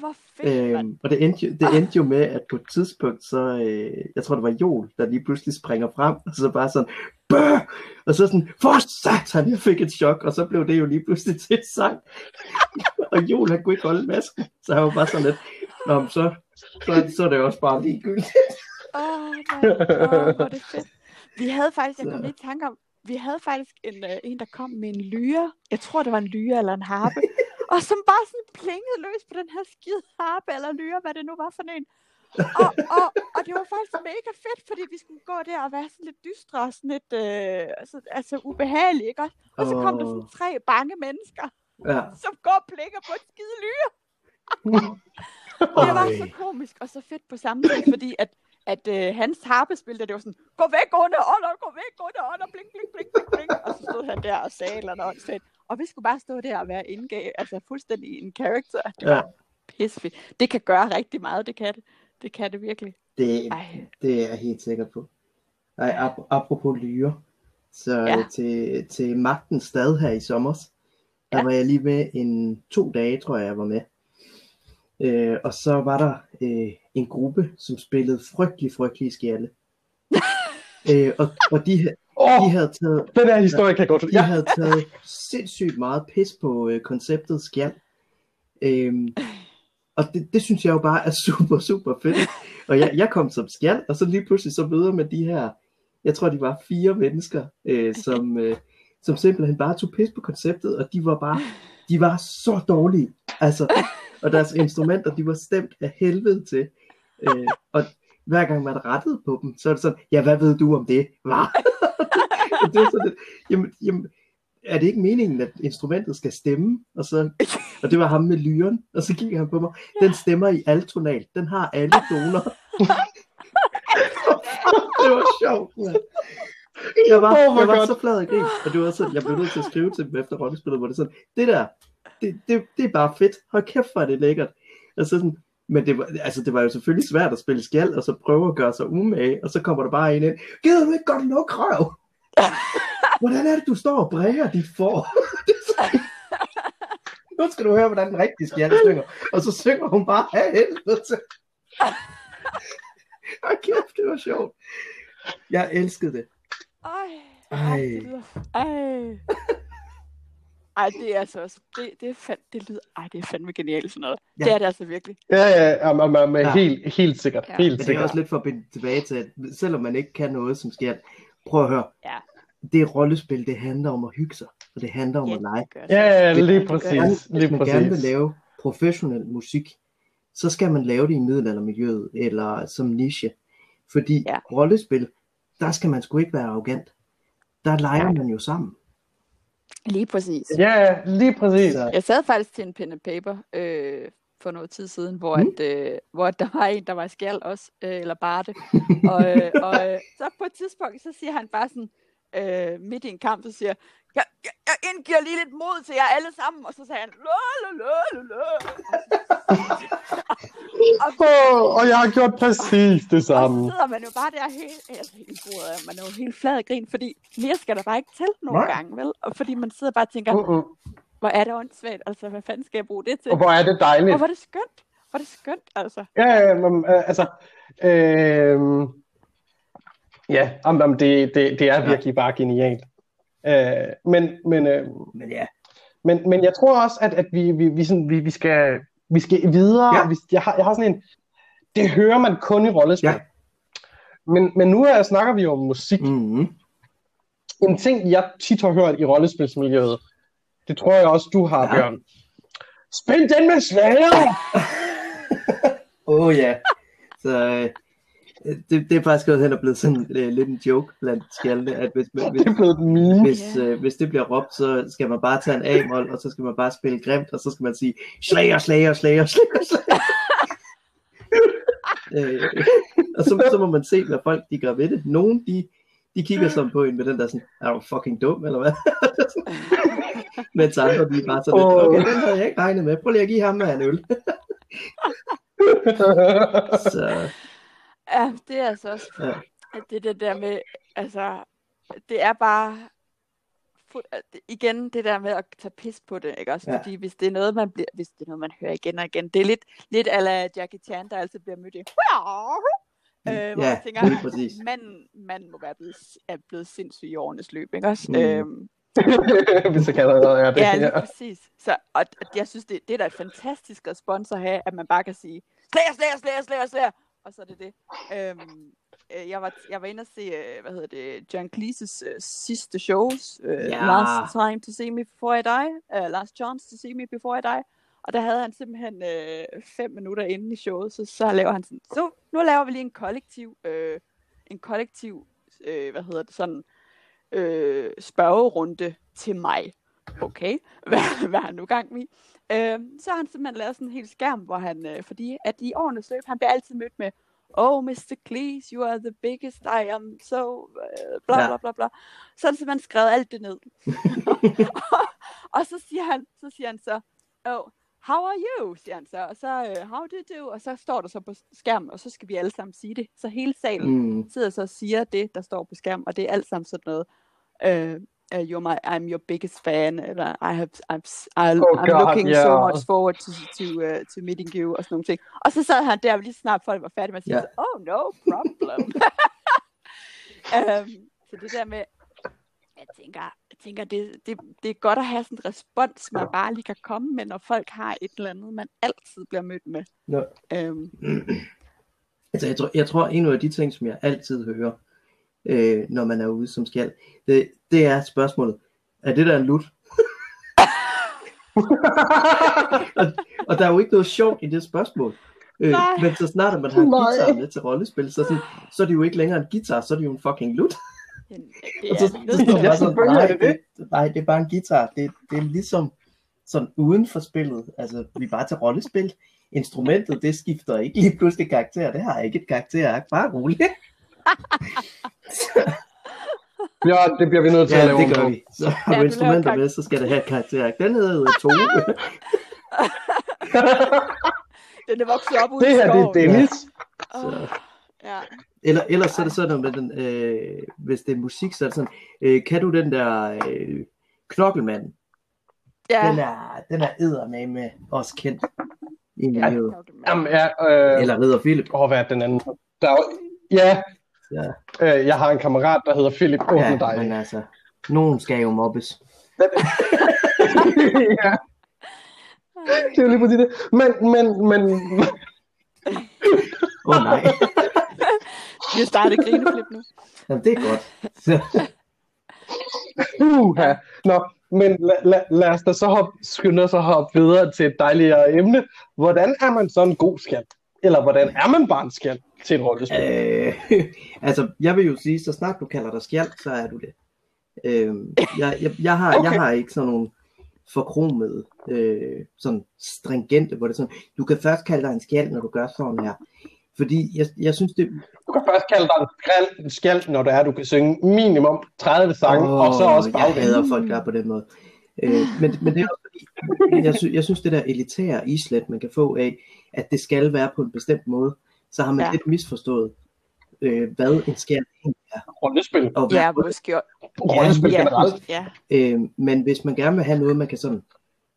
Hvor fedt. Øhm, og det endte, jo, det endte jo med, at på et tidspunkt, så, øh, jeg tror det var Joel, der lige pludselig springer frem, og så bare sådan, Bøh! og så sådan, for satan, jeg fik et chok, og så blev det jo lige pludselig til sang. og Joel, han kunne ikke holde masken, så han var bare sådan lidt, Nå, så, så, så er det også bare ligegyldigt. Åh, hvor er det fedt. Vi havde faktisk, jeg kom lige i tanke om, vi havde faktisk en, uh, en, der kom med en lyre. Jeg tror, det var en lyre eller en harpe. Og som bare sådan plingede løs på den her skide harpe eller lyre, hvad det nu var for en. og, og, og det var faktisk mega fedt, fordi vi skulle gå der og være sådan lidt dystre og sådan lidt øh, altså, altså ubehagelige, ikke også? Og så kom der sådan tre bange mennesker, Ja. som går og plinger på et skide lyre. Det var så komisk og så fedt på samme tid, fordi at, at øh, hans harpespil, der det var sådan, gå væk under ånder, gå væk under ånder, blink, blink, blink, blink, blink. Og så stod han der og sagde eller noget åndssvagt. Og vi skulle bare stå der og være indgav, altså fuldstændig en character. Det Ja. var pissefedt. Det kan gøre rigtig meget, det kan det. Det kan det virkelig. Det, Ej, det er jeg helt sikker på. Ej, ap- apropos lyre, så Ja. ja. til, til Magtens Stad her i sommer, der Ja. var jeg lige med en to dage, tror jeg, jeg var med. Øh, og så var der øh, en gruppe, som spillede frygtelig, frygtelig skjalle. øh, og, og de, Åh, de havde taget den her historie kan jeg godt... de Ja. havde taget sindssygt meget pis på øh, konceptet skjald. Øhm, og det, det synes jeg jo bare er super, super fedt. Og jeg, jeg kom som skjald, og så lige pludselig så møder med de her, jeg tror de var fire mennesker, øh, som, øh, som simpelthen bare tog pis på konceptet, og de var bare, de var så dårlige. Altså, og deres instrumenter, de var stemt af helvede til. Øh, og hver gang man rettede på dem, så er det sådan, ja, hvad ved du om det? Hva? Det var sådan jamen, jamen, er det ikke meningen, at instrumentet skal stemme? Og, så, og det var ham med lyren, og så kiggede han på mig, den stemmer i altonal, den har alle toner. det var sjovt, man. Jeg var, hvor jeg var så flad af grin, og det var sådan, jeg blev nødt til at skrive til dem efter rollespillet, hvor det er sådan, det der, det, det, det er bare fedt, hold kæft hvor er det lækkert. Og så sådan, men det var, altså, det var jo selvfølgelig svært at spille skjald, og så prøve at gøre sig umage, og så kommer der bare en ind, gider du ikke godt lukke røv? Hvordan er det, du står og bræger dit for? nu skal du høre, hvordan den rigtige skjald synger. Og så synger hun bare af helvede til. Ej, kæft, det var sjovt. Jeg elskede det. Ej, Ej. ej. Ej. Det er altså også... Det, det, er fand, det lyder... Ej, det er fandme genialt sådan noget. Ja. Det er det altså virkelig. Ja, ja, ja, ja, ja, Ja. helt, helt sikkert. Ja. Helt Men det er sikkert. også lidt for at binde tilbage til, at selvom man ikke kan noget som skjald, prøv at høre. Ja. Det rollespil, det handler om at hygge sig, og det handler om Ja, at lege. Ja, ja, lige præcis. Hvis Lige man gerne vil præcis. lave professionel musik, så skal man lave det i middelaldermiljøet eller som niche. Fordi Ja. rollespil, der skal man sgu ikke være arrogant. Der leger man jo sammen. Lige præcis. Ja, lige præcis. Så, Jeg sad faktisk til en pen and paper øh, for noget tid siden, hvor, Mm. at, øh, hvor der var en, der var skjald også, øh, eller bare det. og øh, og øh, så på et tidspunkt, så siger han bare sådan, øh, midt i en kamp, så siger jeg, jeg, jeg indgiver lige lidt mod til jer alle sammen, og så sagde han, lø, lø, lø, lø, lø. og, Åh, og jeg har gjort præcis det og så samme. sidder man jo bare der helt, altså helt bordet, man er jo helt flad af grin, fordi mere skal der bare ikke til nogle Nej. gange, vel? Og fordi man sidder bare og tænker, Mm-mm. hvor er det åndssvagt, altså hvad fanden skal jeg bruge det til? Og hvor er det dejligt. Og hvor er det skønt. Hvor er det skønt, altså. Ja, ja, men, øh, altså, øh, ja, om, om det, det, det er virkelig bare genialt. Øh, men, men, øh, men ja, men, men jeg tror også, at, at vi, vi, vi, sådan, vi, vi, skal, vi skal videre. Ja. Vi, jeg, har, jeg har sådan en, det hører man kun i rollespil. Ja. Men, men nu er, snakker vi jo om musik. mm-hmm. En ting, jeg tit har hørt i rollespilsmiljøet, det tror jeg også, du har, Ja. Bjørn. Spil den med svære! Åh oh, ja. Så øh, det, det er faktisk gået hen og blevet sådan øh, lidt en joke blandt skjaldene, at hvis, hvis, Det er blevet et meme. hvis, øh, hvis det bliver råbt, så skal man bare tage en A-mål, og så skal man bare spille grimt, og så skal man sige, slager, slager, slager, slager, slager. øh, og så, så må man se, hvad folk de gør ved det. Nogle, de, de kigger sådan på en med den der sådan, er du fucking dum, eller hvad? Mens andre, de er bare sådan, lidt, okay, den havde jeg ikke regnet med. Prøv lige at give ham en øl. så, Ja, det er altså også... Ja. at Det er det der med, altså... Det er bare... at det- Igen, det der med at tage pis på det, ikke også? Ja. Fordi hvis det er noget, man bliver, hvis det er noget, man hører igen og igen, det er lidt, lidt ala Jackie Chan, der altid bliver mødt i. Øh, hvor Ja, jeg tænker, præcis. manden, manden må være blevet, er blevet sindssyg i årenes løb, ikke også? Mm. Øhm, Hvis jeg kan allerede det. Ja, lige Ja. præcis. Så, og, og jeg synes, det, det er da et fantastisk respons at have, at man bare kan sige, slager, slager, slager, slager, slager, og så er det det. Øhm, øh, jeg, var, jeg var inde og se, øh, hvad hedder det, John Cleese's øh, sidste shows, øh, Ja. Last Time to See Me Before I Die, uh, Last Chance to See Me Before I Die, og der havde han simpelthen øh, fem minutter inde i showet, så, så laver han sådan, så nu laver vi lige en kollektiv, øh, en kollektiv, øh, hvad hedder det, sådan, øh, spørgerunde til mig. Okay, hvad, hvad er han nu gang i? Øh, så har han simpelthen lavet sådan en hel skærm, hvor han, øh, fordi at i årenes løb, han bliver altid mødt med, oh, Mr. Cleese, you are the biggest, I am so, øh, bla Ja. bla bla bla. Så har han simpelthen skrevet alt det ned. og så siger han, så siger han så, oh, how are you, siger han så, og så, uh, how do you do, og så står der så på skærmen, og så skal vi alle sammen sige det. Så hele salen mm, sidder så og siger det, der står på skærmen, og det er alt sammen sådan noget, uh, uh, you're my, I'm your biggest fan, eller I have, I'm, I'll, Oh I'm God, looking so yeah. much forward to, to, uh, to meeting you, og sådan nogle ting. Og så sad han der, lige så snart folk var færdige med at sige, Ja. oh no problem. um, så det der med, jeg tænker, jeg tænker det, det, det er godt at have sådan en respons, man bare lige kan komme med, når folk har et eller andet, man altid bliver mødt med. Nå. Um, Altså, jeg tror, jeg tror, en af de ting, som jeg altid hører, øh, når man er ude som skjald, det, det er spørgsmålet, er det der en lut? og, og der er jo ikke noget sjovt i det spørgsmål. Øh, Nej. men så snart at man har guitar med til rollespil, så, sådan, så er det jo ikke længere en guitar, så er det jo en fucking lut. Og er så, står sådan, nej, det, nej, det er bare en guitar. Det, det er ligesom sådan uden for spillet. Altså, vi er bare til rollespil. Instrumentet, det skifter ikke lige pludselig karakter. Det har ikke et karakter. Bare roligt. ja, det bliver vi nødt til at Ja, lave det gør vi. Så har Ja, du instrumenter med, så skal det have et karakter. Den hedder jo Tove. Den er vokset op ude Det i her, det er. Dennis. Åh, ja. Eller, ellers så er det sådan, med den, øh, hvis det er musik, så er det sådan, øh, kan du den der øh, knokkelmand? Ja. Den er, den er eddermame med også kendt i Ja, miljøet. Jamen, ja, øh, Eller Ridder Philip. åh, hvad er den anden? Der er, ja, Ja. øh, jeg har en kammerat, der hedder Philip. Åbne Ja, dig. men altså, nogen skal jo mobbes. ja, det er jo lige præcis det. Men, men, men, Åh oh, nej, Vi har startet grineflip nu. Jamen, det er godt. Uha. Nå, men lad, lad, lad os da så hoppe, skynde os at hoppe videre til et dejligere emne. Hvordan er man så en god skat? Eller hvordan er man bare en skat til et rollespil? øh, altså, jeg vil jo sige, så snart du kalder dig skjald, så er du det. Øhm, jeg, jeg, jeg, har, okay. jeg har ikke sådan nogle forkromede, øh, sådan stringente, hvor det er sådan, du kan først kalde dig en skjald, når du gør sådan her. Fordi jeg, jeg synes, det... Du kan først kalde dig en skjald, når det er, du kan synge minimum 30 sange, oh, og så også bare... Jeg hader folk, der er på den måde. Øh, men, men det er også fordi, jeg, sy, jeg synes, det der elitære islet, man kan få af, at det skal være på en bestemt måde, så har man ja. lidt misforstået, øh, hvad en egentlig er. Rollespil. Og ja, måske. Rollespil ja, generelt. Ja. Øh, men hvis man gerne vil have noget, man kan sådan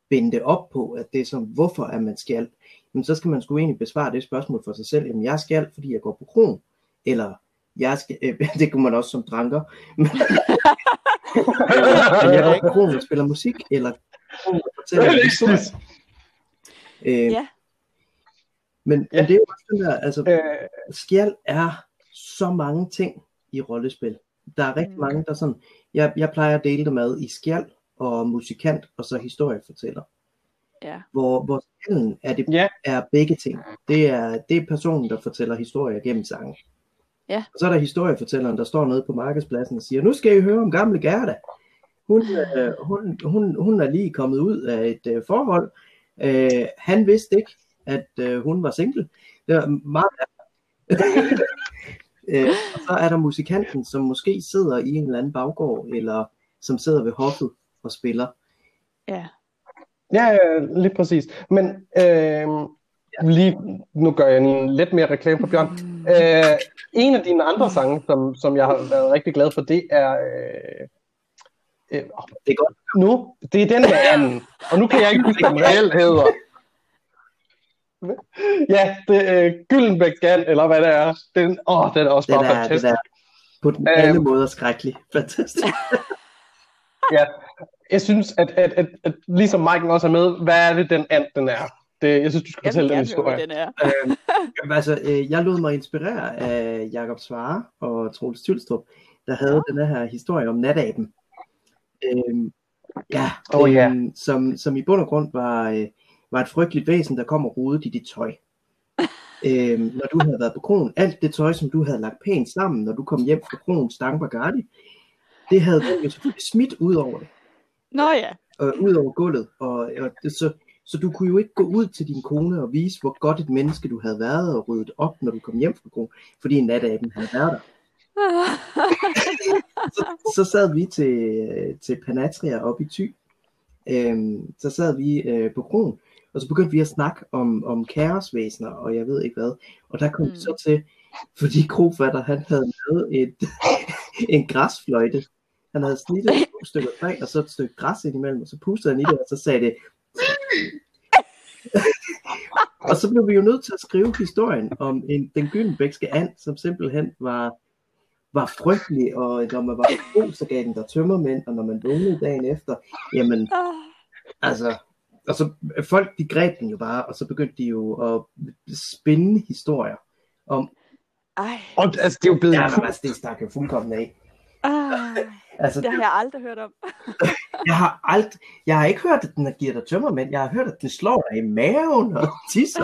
binde det op på, at det er sådan, hvorfor er man skjald, men så skal man sgu egentlig besvare det spørgsmål for sig selv. Jamen, jeg skal, fordi jeg går på kron. Eller, jeg skal, øh, det kunne man også som dranker. Men, jeg går på kron og spiller musik, eller kron og fortæller en historie. Øh, Ja. Men, ja. men det er jo også den der, altså, Øh, skjald er så mange ting i rollespil. Der er rigtig Mm. mange, der sådan, jeg, jeg plejer at dele det med i skjald og musikant, og så historiefortæller. Ja. Hvor, hvor skjalden er, det, Ja. er begge ting. Det er, det er personen, der fortæller historier gennem sange. Ja. Og så er der historiefortælleren, der står nede på markedspladsen og siger, nu skal I høre om gamle Gerda. Hun, øh, hun, hun, hun er lige kommet ud af et øh, forhold. Øh, han vidste ikke, at øh, hun var single. Det var meget øh, og så er der musikanten, som måske sidder i en eller anden baggård, eller som sidder ved hoffet og spiller. Ja. Ja, ja, lige præcis. Men øh, lige, nu gør jeg en lidt mere reklame for Bjørn. Øh, en af dine andre sange, som, som jeg har været rigtig glad for, det er... Øh, øh, Det er godt. nu, det er den med anden. Og nu kan jeg ikke huske, hvad den reelt hedder. Ja, det er øh, Gyldenbæk Gan, eller hvad det er. Den, åh, den er også Den bare er, den fantastisk. er på den Øhm. alle måder skrækkelig. Fantastisk. Ja, jeg synes, at, at, at, at ligesom Mike også er med, hvad er det, den and, den er? Det, jeg synes, du skal fortælle den historie. den er. Jamen, altså, øh, jeg lod mig inspirere af Jakob Svare og Troels Tylstrup, der havde den her historie om nataben. Øhm, ja, ja. øhm, som, som i bund og grund var, øh, var et frygteligt væsen, der kom og rodede i dit tøj. Øhm, når du havde været på kronen, alt det tøj, som du havde lagt pænt sammen, når du kom hjem fra kronen Stang Bacardi, det havde den jo smidt ud over det Nå ja. øh, ud over gulvet. Og, og det, så, så du kunne jo ikke gå ud til din kone og vise, hvor godt et menneske du havde været og ryddet op, når du kom hjem fra kronen, fordi nataben havde været der. Så, så sad vi til, til Panatria op i Thy. Øhm, så sad vi øh, på kronen, og så begyndte vi at snakke om, om kaosvæsener, og jeg ved ikke hvad. Og der kom Mm. mm. så til, fordi krofatter, han havde lavet et, en græsfløjte. Han havde snittet to stykker træ, og så et stykke græs ind imellem, og så pustede han i det, og så sagde det... og så blev vi jo nødt til at skrive historien om en, den gyldenbækske and, som simpelthen var, var frygtelig, og når man var god, så gav den der tømmermænd, og når man vågnede dagen efter, jamen, altså, og så folk, de greb den jo bare, og så begyndte de jo at spinde historier om, Ej. Og altså, det er jo blevet... ja, men altså, det stak jo fuldkommen af. Ej. Altså, Det har jeg aldrig hørt om. Jeg har ald... jeg har ikke hørt, at den giver dig tømmermænd. Jeg har hørt, at den slår dig i maven og tisser.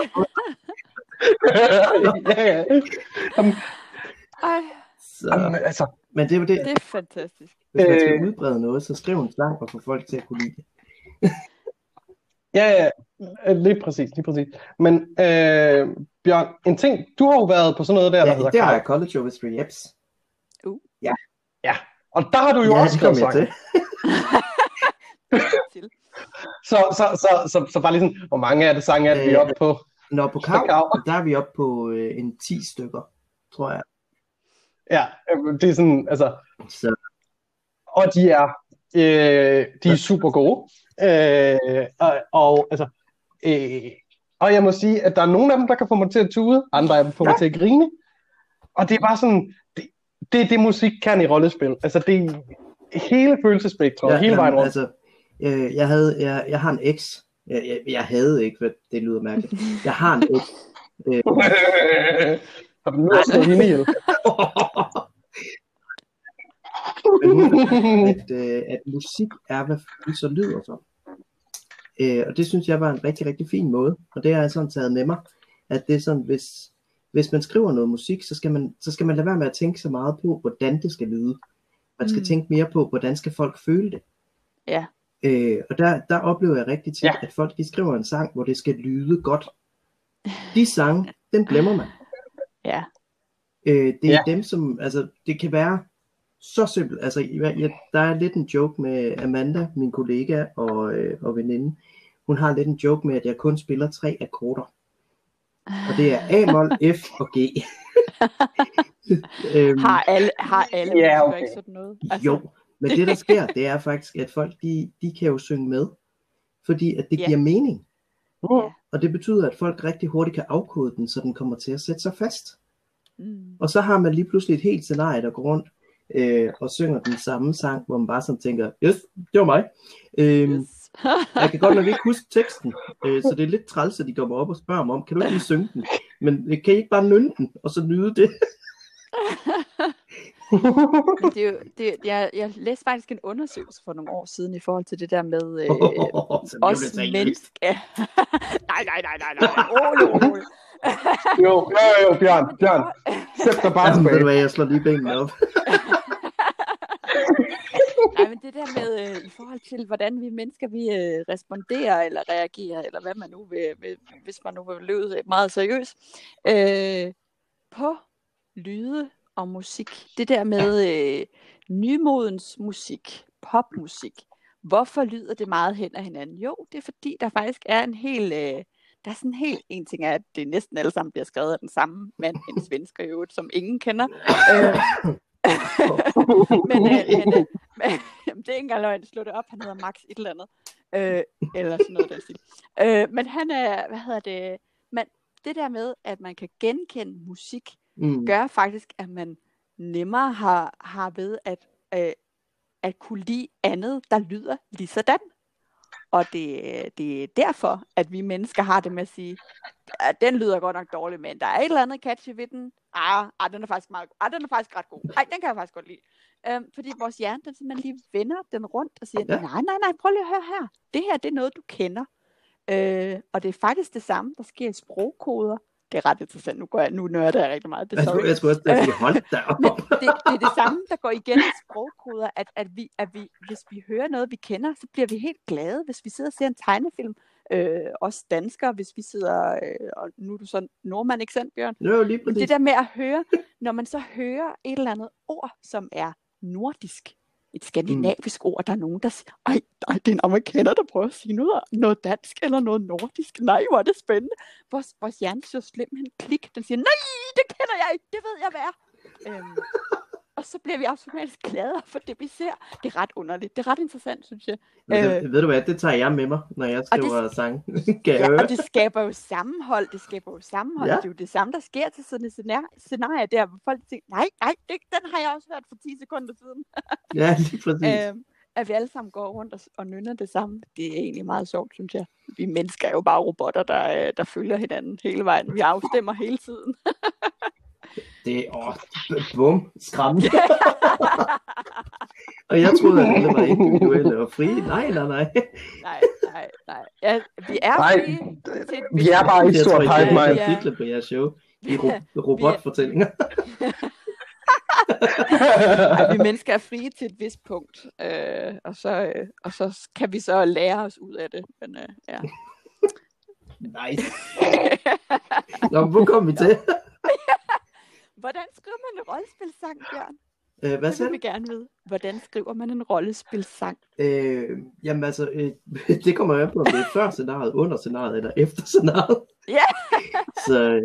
ja, ja. Jamen, Ej, Så, jamen, altså, men det er jo det. det er fantastisk. Hvis man skal Øh. udbrede noget, så skriv en sang og få folk til at kunne lide det. Ja, ja, lige præcis, lige præcis. Men øh, Bjørn, en ting, du har jo været på sådan noget der, der Ja, hedder det har jeg College of History, jeps. Og der har du jo ja, også skrevet sang. til. Til. Så, så, så, så, så bare lige sådan, hvor mange af det sange er det, vi er Øh, oppe på? Når på kav, Kav. der er vi oppe på øh, en 10 stykker, tror jeg. Ja, øh, det er sådan, altså, Så og de er, øh, de er super gode. Øh, og, og, altså, øh, og jeg må sige, at der er nogle af dem, der kan få mig til at tude, andre af dem får mig til at grine. Og det er bare sådan, det, det er det musik kan i rollespil. Altså det hele følelsespektret, ja, hele vejen rundt. Altså, øh, jeg, havde, jeg, jeg har en eks. Jeg, jeg, jeg havde ikke, hvad det lyder mærkeligt. Jeg har en eks. Øh, Har du nu også hende ihjel? Hun at, øh, at musik er, hvad følelser lyder som. Øh, og det synes jeg var en rigtig, rigtig fin måde. Og det har jeg sådan taget med mig. At det er sådan, hvis, hvis man skriver noget musik, så skal, man, så skal man lade være med at tænke så meget på, hvordan det skal lyde. Man skal Mm. tænke mere på, hvordan skal folk føle det. Ja. Øh, og der, der oplever jeg rigtig tit, Ja. at folk de skriver en sang, hvor det skal lyde godt. De sange, den glemmer man. Ja. Øh, det er Ja. ja. dem, som, altså, det kan være så simpelt. Altså, jeg, jeg, der er lidt en joke med Amanda, min kollega og, øh, og veninde. Hun har lidt en joke med, at jeg kun spiller tre akkorder. Og det er A-mol, F og G. øhm, Har alle, har alle Ja, okay. ikke sådan noget? jo, men det der sker, det er faktisk, at folk de, de kan jo synge med, fordi at det Ja. giver mening. Uh, Og det betyder, at folk rigtig hurtigt kan afkode den, så den kommer til at sætte sig fast. Mm. Og så har man lige pludselig et helt scenarie, der går rundt øh, og synger den samme sang, hvor man bare sådan tænker, yes, det var mig. Øhm, Yes. Jeg kan godt nok ikke huske teksten, øh, så det er lidt træls, at de kommer op og spørger mig om, kan du ikke lige synge den? Men øh, kan I ikke bare nynne den, og så nyde det? Det er jo, det, jeg, jeg læste faktisk en undersøgelse for nogle år siden i forhold til det der med øh, blev os mennesker. nej, nej, nej, nej, nej. Rolig, rolig. jo, jo, jo, Bjørn, Bjørn. Sæt dig bare Jamen, ved du tilbage. hvad, jeg slår lige benene op. Nej, men det der med øh, i forhold til, hvordan vi mennesker vi øh, responderer eller reagerer, eller hvad man nu vil, vil hvis man nu vil løbe meget seriøst, øh, på lyde og musik. Det der med øh, nymodens musik, popmusik. Hvorfor lyder det meget hen ad hinanden? Jo, det er fordi, der faktisk er en hel... Øh, der er sådan helt en ting er, at det næsten alle sammen bliver skrevet af den samme mand, en svensker i øvrigt, som ingen kender. Øh, men, øh, men, øh, men jamen, det er ikke engang løgn, slå det op, han hedder Max et eller andet. Øh, eller sådan noget den stil. Øh, men han er, hvad hedder det, man, det der med, at man kan genkende musik, Mm. gør faktisk, at man nemmere har, har ved at, øh, at kunne lide andet, der lyder lige sådan. Og det, det er derfor, at vi mennesker har det med at sige, at den lyder godt nok dårligt, men der er et eller andet catchy ved den. Ah, ah den er faktisk meget ah, den er faktisk ret god. Ej, den kan jeg faktisk godt lide. Øhm, fordi vores hjerne, den simpelthen lige vender den rundt og siger, Ja. nej, nej, nej, prøv lige at høre her. Det her, det er noget, du kender. Øh, og det er faktisk det samme, der sker i sprogkoder. Det er ret interessant. Nu, går jeg, nu nørder jeg rigtig meget. Det er Jeg skulle, sorry. jeg skulle også sige, hold da op. Men det, det er det samme, der går igen i sprogkoder, at, at, vi, at vi, hvis vi hører noget, vi kender, så bliver vi helt glade, hvis vi sidder og ser en tegnefilm. Øh, også danskere, hvis vi sidder, øh, og nu er du så nordmand, ikke sandt, Bjørn? Jo lige Men det der med at høre, når man så hører et eller andet ord, som er nordisk, et skandinavisk ord, der er nogen, der siger, ej, ej, det er en amerikaner, der prøver at sige noget, noget dansk eller noget nordisk. Nej, hvor er det spændende. Vores, vores hjerne siger simpelthen klik. Den siger, nej, det kender jeg ikke, det ved jeg hvad er. Øhm, og så bliver vi automatisk gladere for det, vi ser. Det er ret underligt. Det er ret interessant, synes jeg. Øh, Øh, ved du hvad, det tager jeg med mig, når jeg det- skriver sang. kan Ja, høre? og det skaber jo sammenhold. Det skaber jo sammenhold. Ja. Det er jo det samme, der sker til sådan et scenar- scenarie der, hvor folk tænker, nej, nej, det, den har jeg også hørt for 10 sekunder siden. Ja, lige præcis. Øhm, at vi alle sammen går rundt og, og nynner det samme. Det er egentlig meget sjovt, synes jeg. Vi mennesker er jo bare robotter, der, øh, der følger hinanden hele vejen. Vi afstemmer hele tiden. Det er, åh, bum, skræmmende. og jeg troede, at alle var individuelle og frie. Nej, nej, nej. nej, nej, nej. Ja, vi er Nej, frie vi er bare Jeg tror, det hype er mind. Ja. titler på jeres show. I ro- robotfortællinger. Ej, vi mennesker er frie til et vist punkt, øh, og, så, øh, og så kan vi så lære os ud af det. Men, øh, ja. Nice. Nå, hvor kom vi til? Hvordan skriver man en rollespilsang, Bjørn? Øh, hvad Det vil vi gerne vide. Hvordan skriver man en rollespilsang? Øh, jamen altså, øh, det kommer jo an på, om det er før scenariet, under scenariet eller efter scenariet. Ja. Så øh,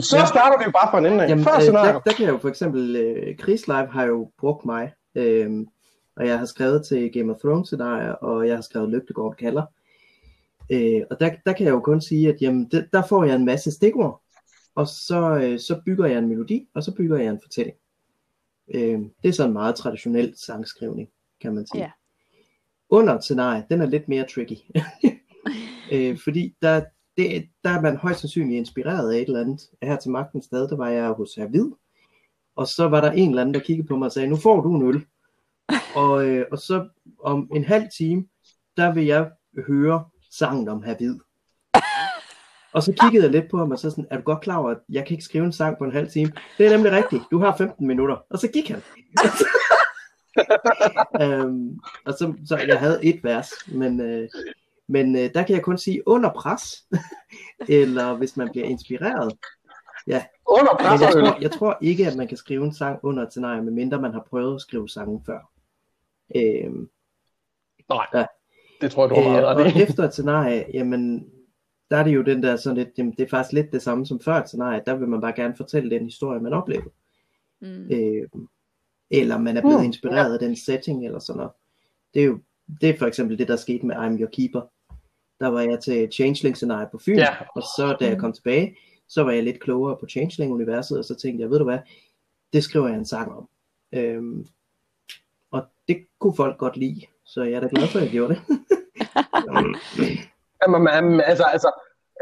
Så starter vi jo bare fra en ende af. jamen, Før øh, der, scenariet. der kan jeg jo for eksempel, øh, Krigslive har jo brugt mig, øh, og jeg har skrevet til Game of Thrones scenarier, og jeg har skrevet Lygtegård kalder. Øh, og der, der kan jeg jo kun sige, at jamen, det, der får jeg en masse stikord, og så, øh, så bygger jeg en melodi, og så bygger jeg en fortælling. Øh, det er sådan en meget traditionel sangskrivning, kan man sige. Ja. Under scenarie, den er lidt mere tricky. øh, fordi der, det, der er man højst sandsynligt inspireret af et eller andet. Her til magtens stad, der var jeg hos herr Hvid, og så var der en eller anden, der kiggede på mig og sagde, nu får du en øl. og, øh, og så om en halv time, der vil jeg høre sangen om herr Hvid. Og så kiggede jeg lidt på ham og så sådan, er du godt klar over, at jeg kan ikke skrive en sang på en halv time? Det er nemlig rigtigt, du har 15 minutter. Og så gik han. øhm, og så, så jeg havde et vers, men, øh, men øh, der kan jeg kun sige under pres, eller hvis man bliver inspireret. Under Men jeg tror, jeg tror ikke, at man kan skrive en sang under et scenarie, medmindre man har prøvet at skrive sange før. Øhm, Det tror jeg, du har øh, meget og ret i. efter et scenarie, jamen, der er det jo den der sådan lidt, jamen, det er faktisk lidt det samme som før et scenarie, der vil man bare gerne fortælle den historie, man oplevede. Mm. øh, eller man er blevet Mm, inspireret af den setting eller sådan noget. Det er jo det er for eksempel det, der skete med I'm Your Keeper. Der var jeg til Changeling scenarie på Fyn, Ja. og så da jeg kom tilbage, så var jeg lidt klogere på Changeling-universet, og så tænkte jeg, ved du hvad, det skriver jeg en sang om. Øhm, og det kunne folk godt lide, så jeg er da glad for, at jeg gjorde det. Jamen, man, altså, altså,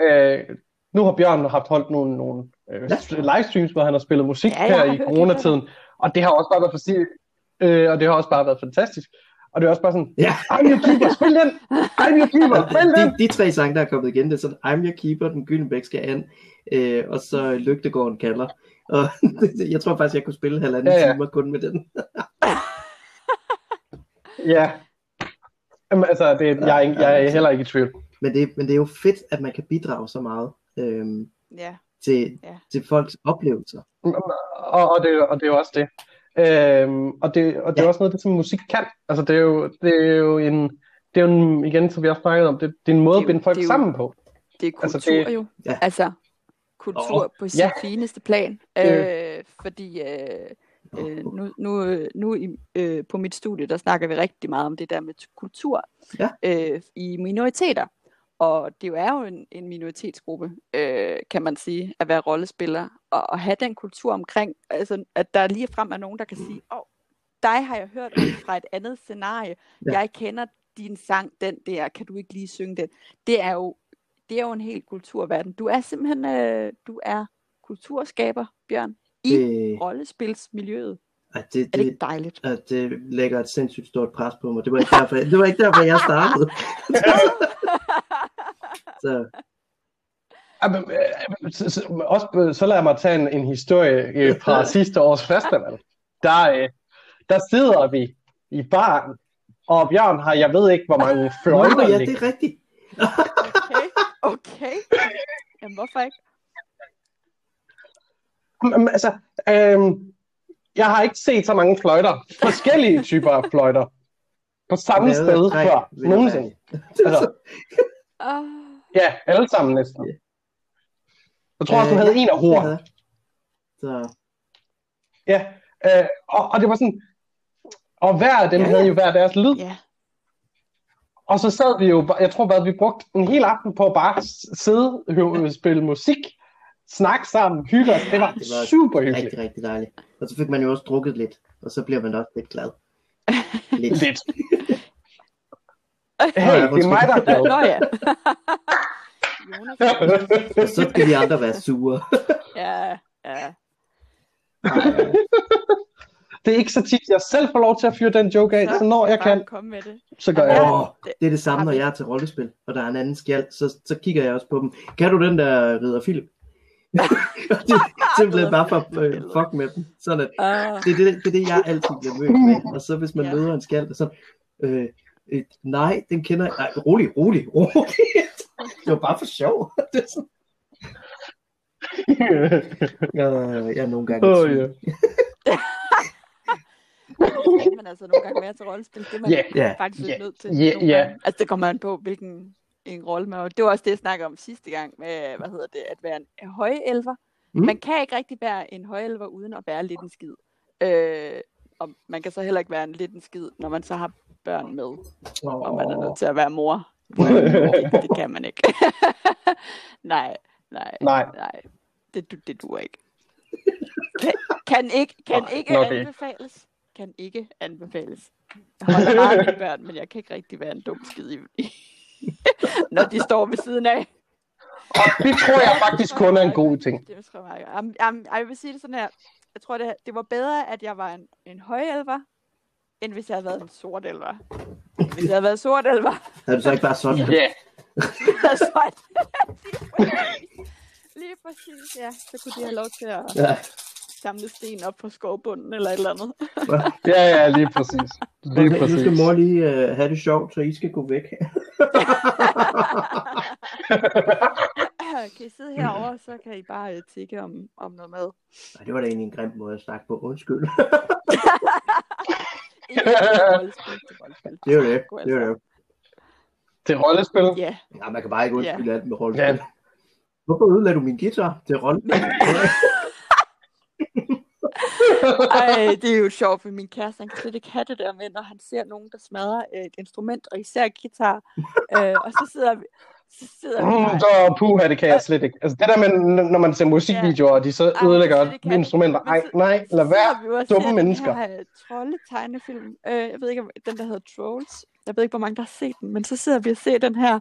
øh, nu har Bjørn haft holdt nogle, nogle øh, livestreams, hvor han har spillet musik Ja, jeg her i coronatiden, og det har også bare været for øh, og det har også bare været fantastisk. Og det er også bare sådan, Ja. I'm your keeper, spil den! I'm your keeper, spil den! de, de tre sange, der er kommet igen, det er sådan, I'm Your Keeper, Den Gyldenbæk skal an, øh, og så Lygtegården kalder. Og jeg tror faktisk, jeg kunne spille halvanden Ja, ja, timer kun med den. Ja. Jamen, altså, det, jeg, ikke- jeg er heller ikke i tvivl. Men det, men det er jo fedt, at man kan bidrage så meget øhm, Ja. til, Ja. til folks oplevelser. Og, og, det, og det er jo også det. Øhm, og det, og det er Ja. også noget, det som musik kan. Altså, det er jo, det er jo en, det er jo en, igen, som vi også snakkede om, det, det er en måde Det er at binde folk er jo- sammen på. Det er Altså, kultur det- jo. Ja. Altså, kultur Åh, på sit ja. fineste plan. Det- Øh, fordi øh, øh, nu, nu, nu i, øh, på mit studie, der snakker vi rigtig meget om det der med kultur Ja. øh, i minoriteter. Og det jo er jo en, en minoritetsgruppe, øh, kan man sige, at være rollespiller. Og at have den kultur omkring, altså at der lige frem er nogen, der kan sige, åh, oh, dig har jeg hørt fra et andet scenarie. Ja. Jeg kender din sang, den der, kan du ikke lige synge den? Det er jo, det er jo en helt kulturverden. Du er simpelthen, øh, du er kulturskaber, Bjørn, i Det, rollespilsmiljøet. ej, det, Er det ikke det, dejligt? at det lægger et sindssygt stort pres på mig. Det var ikke derfor, det var ikke derfor jeg startede. så, Jamen, øh, så, så, også, øh, så lader mig tage en, en historie øh, fra sidste års festival. Der, der sidder vi i baren, og Bjørn har, jeg ved ikke, hvor mange Nå, fløjter ja, det er rigtigt. Okay, okay. Jamen, hvorfor ikke? Jamen, altså, øhm, jeg har ikke set så mange fløjter. Forskellige typer af fløjter. På samme sted før. Nogensinde. Altså, Oh, ja, alle sammen næsten. Ja. Jeg tror også, Øh, hun havde ja, en af horn. havde. Så, Ja, øh, og, og det var sådan... Og hver af dem Ja, havde ja. jo hver deres lyd. ja. Og så sad vi jo, jeg tror bare, vi brugte en hel aften på at bare sidde og spille musik, snakke sammen, hygge os. Det var, Det var super hyggeligt. rigtig, rigtig dejligt. Og så fik man jo også drukket lidt, og så bliver man også lidt glad. Lidt. Lidt. Hey, ja, det er mig, der er. Nå ja. Jonas. Så skal vi andre være sure. Ja, ja. Det er ikke så tit, jeg selv får lov til at fyre den joke af, så når jeg kan, Kom med det. så gør jeg det. Det er det samme, når jeg er til rollespil, og der er en anden skjald, så, så kigger jeg også på dem. Kan du den der Ridder Philip? det er simpelthen bare for øh, fuck med dem. Sådan at, Uh, det, er det, det er det, jeg altid bliver mødt med. Og så hvis man Ja. møder en skjald, så, øh, øh, nej, den kender jeg. Nej, rolig, rolig, rolig. det var bare for sjov. det er sådan, øh, jeg er nogle gange ja. det skal man altså nogle gange være til rollespil. Det er man Ja, ja, faktisk ja, nødt til. ja. gange. Altså det kommer an på, hvilken en rolle man Det var også det, jeg snakkede om sidste gang med, hvad hedder det, at være en højelver. Mm. Man kan ikke rigtig være en højelver uden at være lidt en skid. Øh, og man kan så heller ikke være en lidt en skid, når man så har børn med, og man er nødt til at være mor. det, det kan man ikke. nej, nej, Nej. nej. Det, du- det duer ikke. Kan, kan ikke, kan Nej, ikke anbefales. Kan ikke anbefales. Jeg holder meget mine børn, men jeg kan ikke rigtig være en dum skid i, når de står ved siden af. Og det tror jeg faktisk kun er en god ting. Det tror jeg, jeg, jeg, jeg vil sige det sådan her. Jeg tror, det, det var bedre, at jeg var en, en højelver, end hvis jeg havde været en sort elver. Hvis jeg havde været sort elver, Havde du så ikke bare sådan? Ja, så er det lige præcis. Lige præcis, ja. Så kunne de have lov til at Ja. Samle sten op fra skovbunden eller et eller andet. Ja, ja, lige præcis. Lige Okay, nu skal præcis. mor lige uh, have det sjovt, så I skal gå væk. kan I sidde herovre, så kan I bare uh, tikke om, om noget mad. Ej, det var da egentlig en grim måde at snakke på. Undskyld. Det er jo det. Det er jo altså. det. Til rollespil. Ja, Ja, man kan bare ikke undskylde alt med rollespil. Ja. Hvorfor ødelagde du min guitar til rollespil? Ej, det er jo sjovt, for min kæreste, han kan slet ikke have det der med, når han ser nogen, der smadrer et instrument, og især guitar. Øh, og så sidder vi, så sidder vi Mm, bare, så puha, det kan jeg slet ikke. Altså det der med, når man ser musikvideoer, og de så Ej, ødelægger have det. instrumenter. Men Ej, nej, lad være. vi dumme mennesker. Den her øh, trolde-tegnefilm. Øh, jeg ved ikke, om den der hedder Trolls. Jeg ved ikke, hvor mange der har set den, men så sidder vi og ser den her.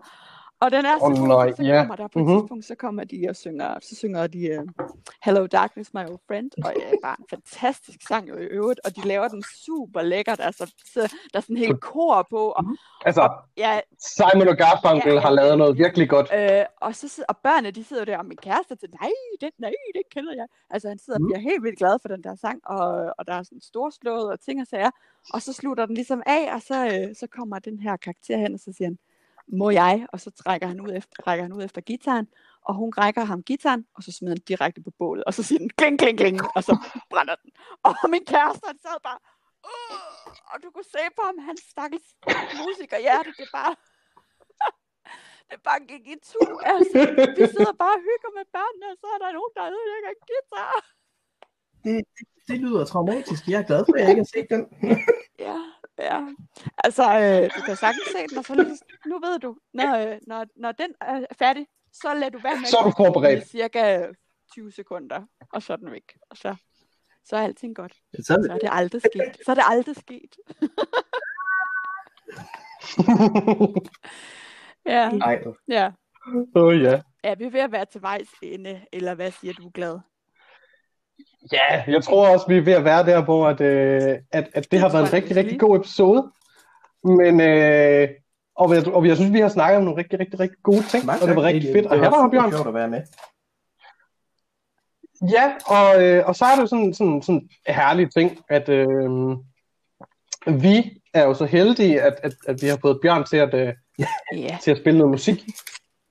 Og den er så god, nej, så ja. kommer der på et Mhm. tidspunkt, så kommer de og synger, så synger de uh, Hello Darkness, my old friend, og det er bare en fantastisk sang jo i øvrigt, og de laver den super lækkert, altså så, der er sådan en hel kor på, og Altså, ja, Simon og Garfunkel Ja, har lavet noget virkelig godt. Øh, og så og børnene, de sidder der, og min kæreste til, nej, det, nej, det kender jeg. Altså, han sidder og Mm. bliver helt vildt glad for den der sang, og, og der er sådan storslået og ting og sager. Og så slutter den ligesom af, og så, øh, så kommer den her karakter hen, og så siger han, må jeg? Og så trækker han ud efter, rækker han ud efter gitaren, og hun rækker ham gitaren, og så smider han direkte på bålet, og så siger den kling, kling, kling, og så brænder den. Og min kæreste, han sad bare, "Åh!" og du kunne se på ham, han stakkels musikerhjerte, det bare, det bare gik i tu. Altså, vi sidder bare og hygger med børnene, og så er der nogen, der ødelægger en guitar. Det, det, det lyder traumatisk. Jeg er glad for, at jeg ikke har set den. Ja, ja. Altså, øh, du kan sagtens se den, og så lige, nu ved du, når, øh, når, når den er færdig, så lader du være med Så er du forberedt. i cirka 20 sekunder, og så er den væk. Og så, så er alting godt. Så, Så er det aldrig sket. Så er det aldrig sket. ja, nej, ja. Åh oh, ja. Er vi ved at være til vejs ende, eller hvad siger du, glad? Ja, jeg tror også, vi er ved at være der, hvor at, øh, at, at det har været en rigtig, rigtig god episode. Men, øh, og, jeg, og jeg synes, vi har snakket om nogle rigtig, rigtig, rigtig gode ting, og det var rigtig fedt at have dig her, Bjørn. sjovt at være med. Ja, og, øh, og så er det jo sådan sådan, sådan en herlig ting, at øh, vi er jo så heldige, at, at, at vi har fået Bjørn til at, øh, Ja. til at spille noget musik.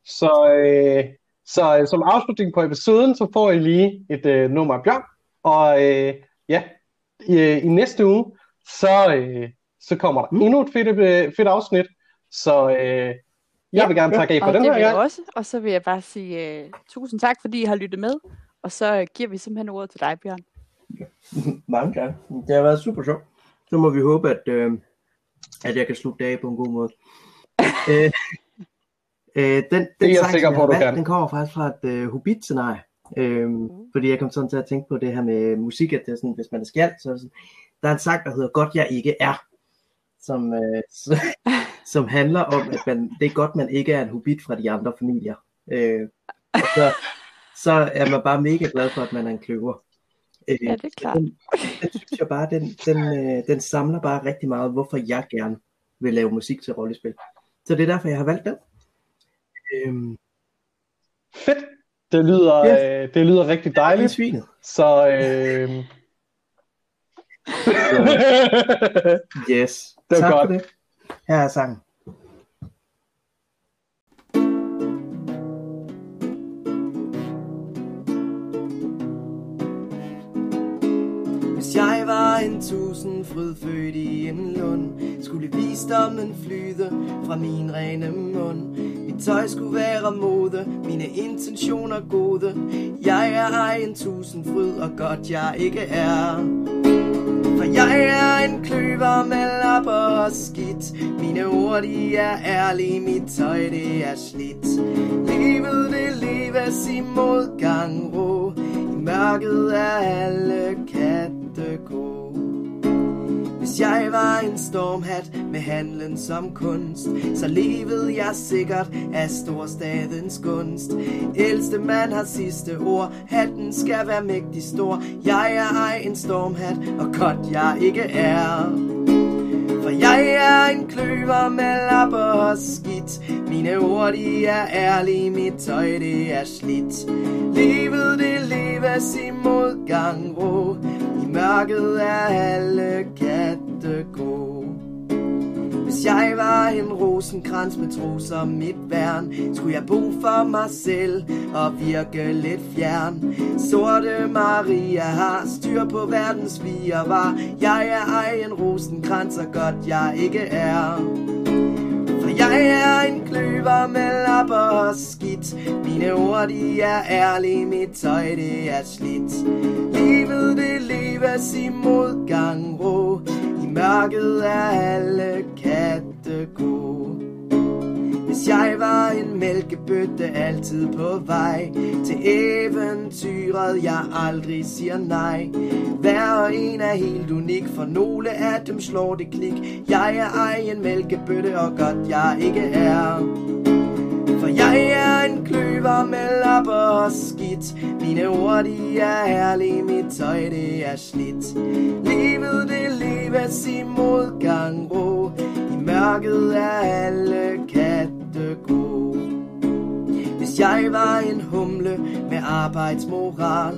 Så, øh, så øh, som afslutning på episoden, så får I lige et øh, nummer af Bjørn. Og øh, ja, i, øh, i næste uge, så, øh, så kommer der Mm. endnu et fedt, øh, fedt afsnit. Så øh, jeg vil gerne takke af for og den det her vil jeg gang. også. Og så vil jeg bare sige uh, tusind tak, fordi I har lyttet med. Og så uh, giver vi simpelthen ordet til dig, Bjørn. Mange tak. Det har været super sjovt. Så må vi håbe, at, øh, at jeg kan slutte det af på en god måde. øh, øh, den, den jeg sang, sikker på, du valgt, kan. Den kommer faktisk fra et øh, Hobbit-scenarie. Øhm, fordi jeg kom sådan til at tænke på det her med musik, at det er sådan, hvis man er skjald, så er det sådan, der er en sang, der hedder Godt jeg ikke er, som, øh, så, som handler om, at man, det er godt, man ikke er en hobbit fra de andre familier. Øh, og så, så er man bare mega glad for, at man er en kløver. Øh, Ja, det er klart. Den, den synes jeg bare, den, den, øh, den samler bare rigtig meget, hvorfor jeg gerne vil lave musik til rollespil. Så det er derfor, jeg har valgt den. Øhm, Fedt. Det lyder, Ja. øh, det lyder rigtig det er dejligt. svinet. Så øh, Yes. Det var tak godt. for det. Her er sangen. Tusind frydfødt født i en lund, skulle visdommen flyde fra min rene mund. Mit tøj skulle være mode, mine intentioner gode. Jeg er ej en tusindfryd, og godt jeg ikke er. For jeg er en kløver med lapper og skidt Mine ord de er ærlige, mit tøj det er slidt Livet det leves i modgang rå I mørket er alle katte gode hvis jeg var en stormhat med handlen som kunst, så levede jeg sikkert af storstadens gunst. Ældste mand har sidste ord, hatten skal være mægtig stor. Jeg er ej en stormhat, og godt jeg ikke er. For jeg er en kløver med lapper og skidt Mine ord de er ærlige, mit tøj det er slidt Livet det leves i modgang ro I mørket er alle måtte gå. hvis jeg var en rosenkrans med tro som mit værn Skulle jeg bo for mig selv og virke lidt fjern. Sorte Maria har styr på verdens var Jeg er ej en rosenkrans og godt jeg ikke er. For jeg er en kløver med lapper og skidt. Mine ord de er ærlige, mit tøj det er slidt. Livet det leves i modgang rå mørket er alle katte gode. Hvis jeg var en mælkebøtte altid på vej Til eventyret jeg aldrig siger nej. Hver og en er helt unik For nogle af dem slår det klik. Jeg er ej en mælkebøtte og godt jeg ikke er jeg er en kløver med lapper og skidt. Mine ord de er herlige, mit tøj det er slidt. Livet det leves i modgang rå I mørket er alle katte gode hvis jeg var en humle med arbejdsmoral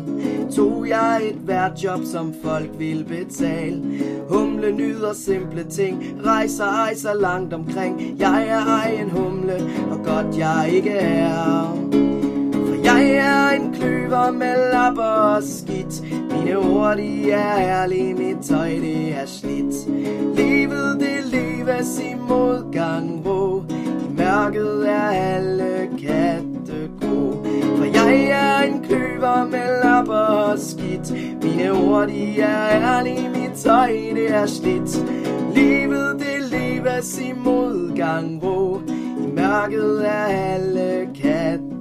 Tog jeg et hvert job, som folk vil betale. Humle nyder simple ting Rejser ej så langt omkring. Jeg er ej en humle, og godt jeg ikke er. For jeg er en kløver med lapper og skidt. Mine ord de er ærlige, mit tøj det er slidt. Livet det leves i modgang rå mørket er alle katte gode For jeg er en kløver med lapper og skidt. Mine ord de er ærlige, mit tøj det er slidt. Livet det leves i modgang rå I mørket er alle katte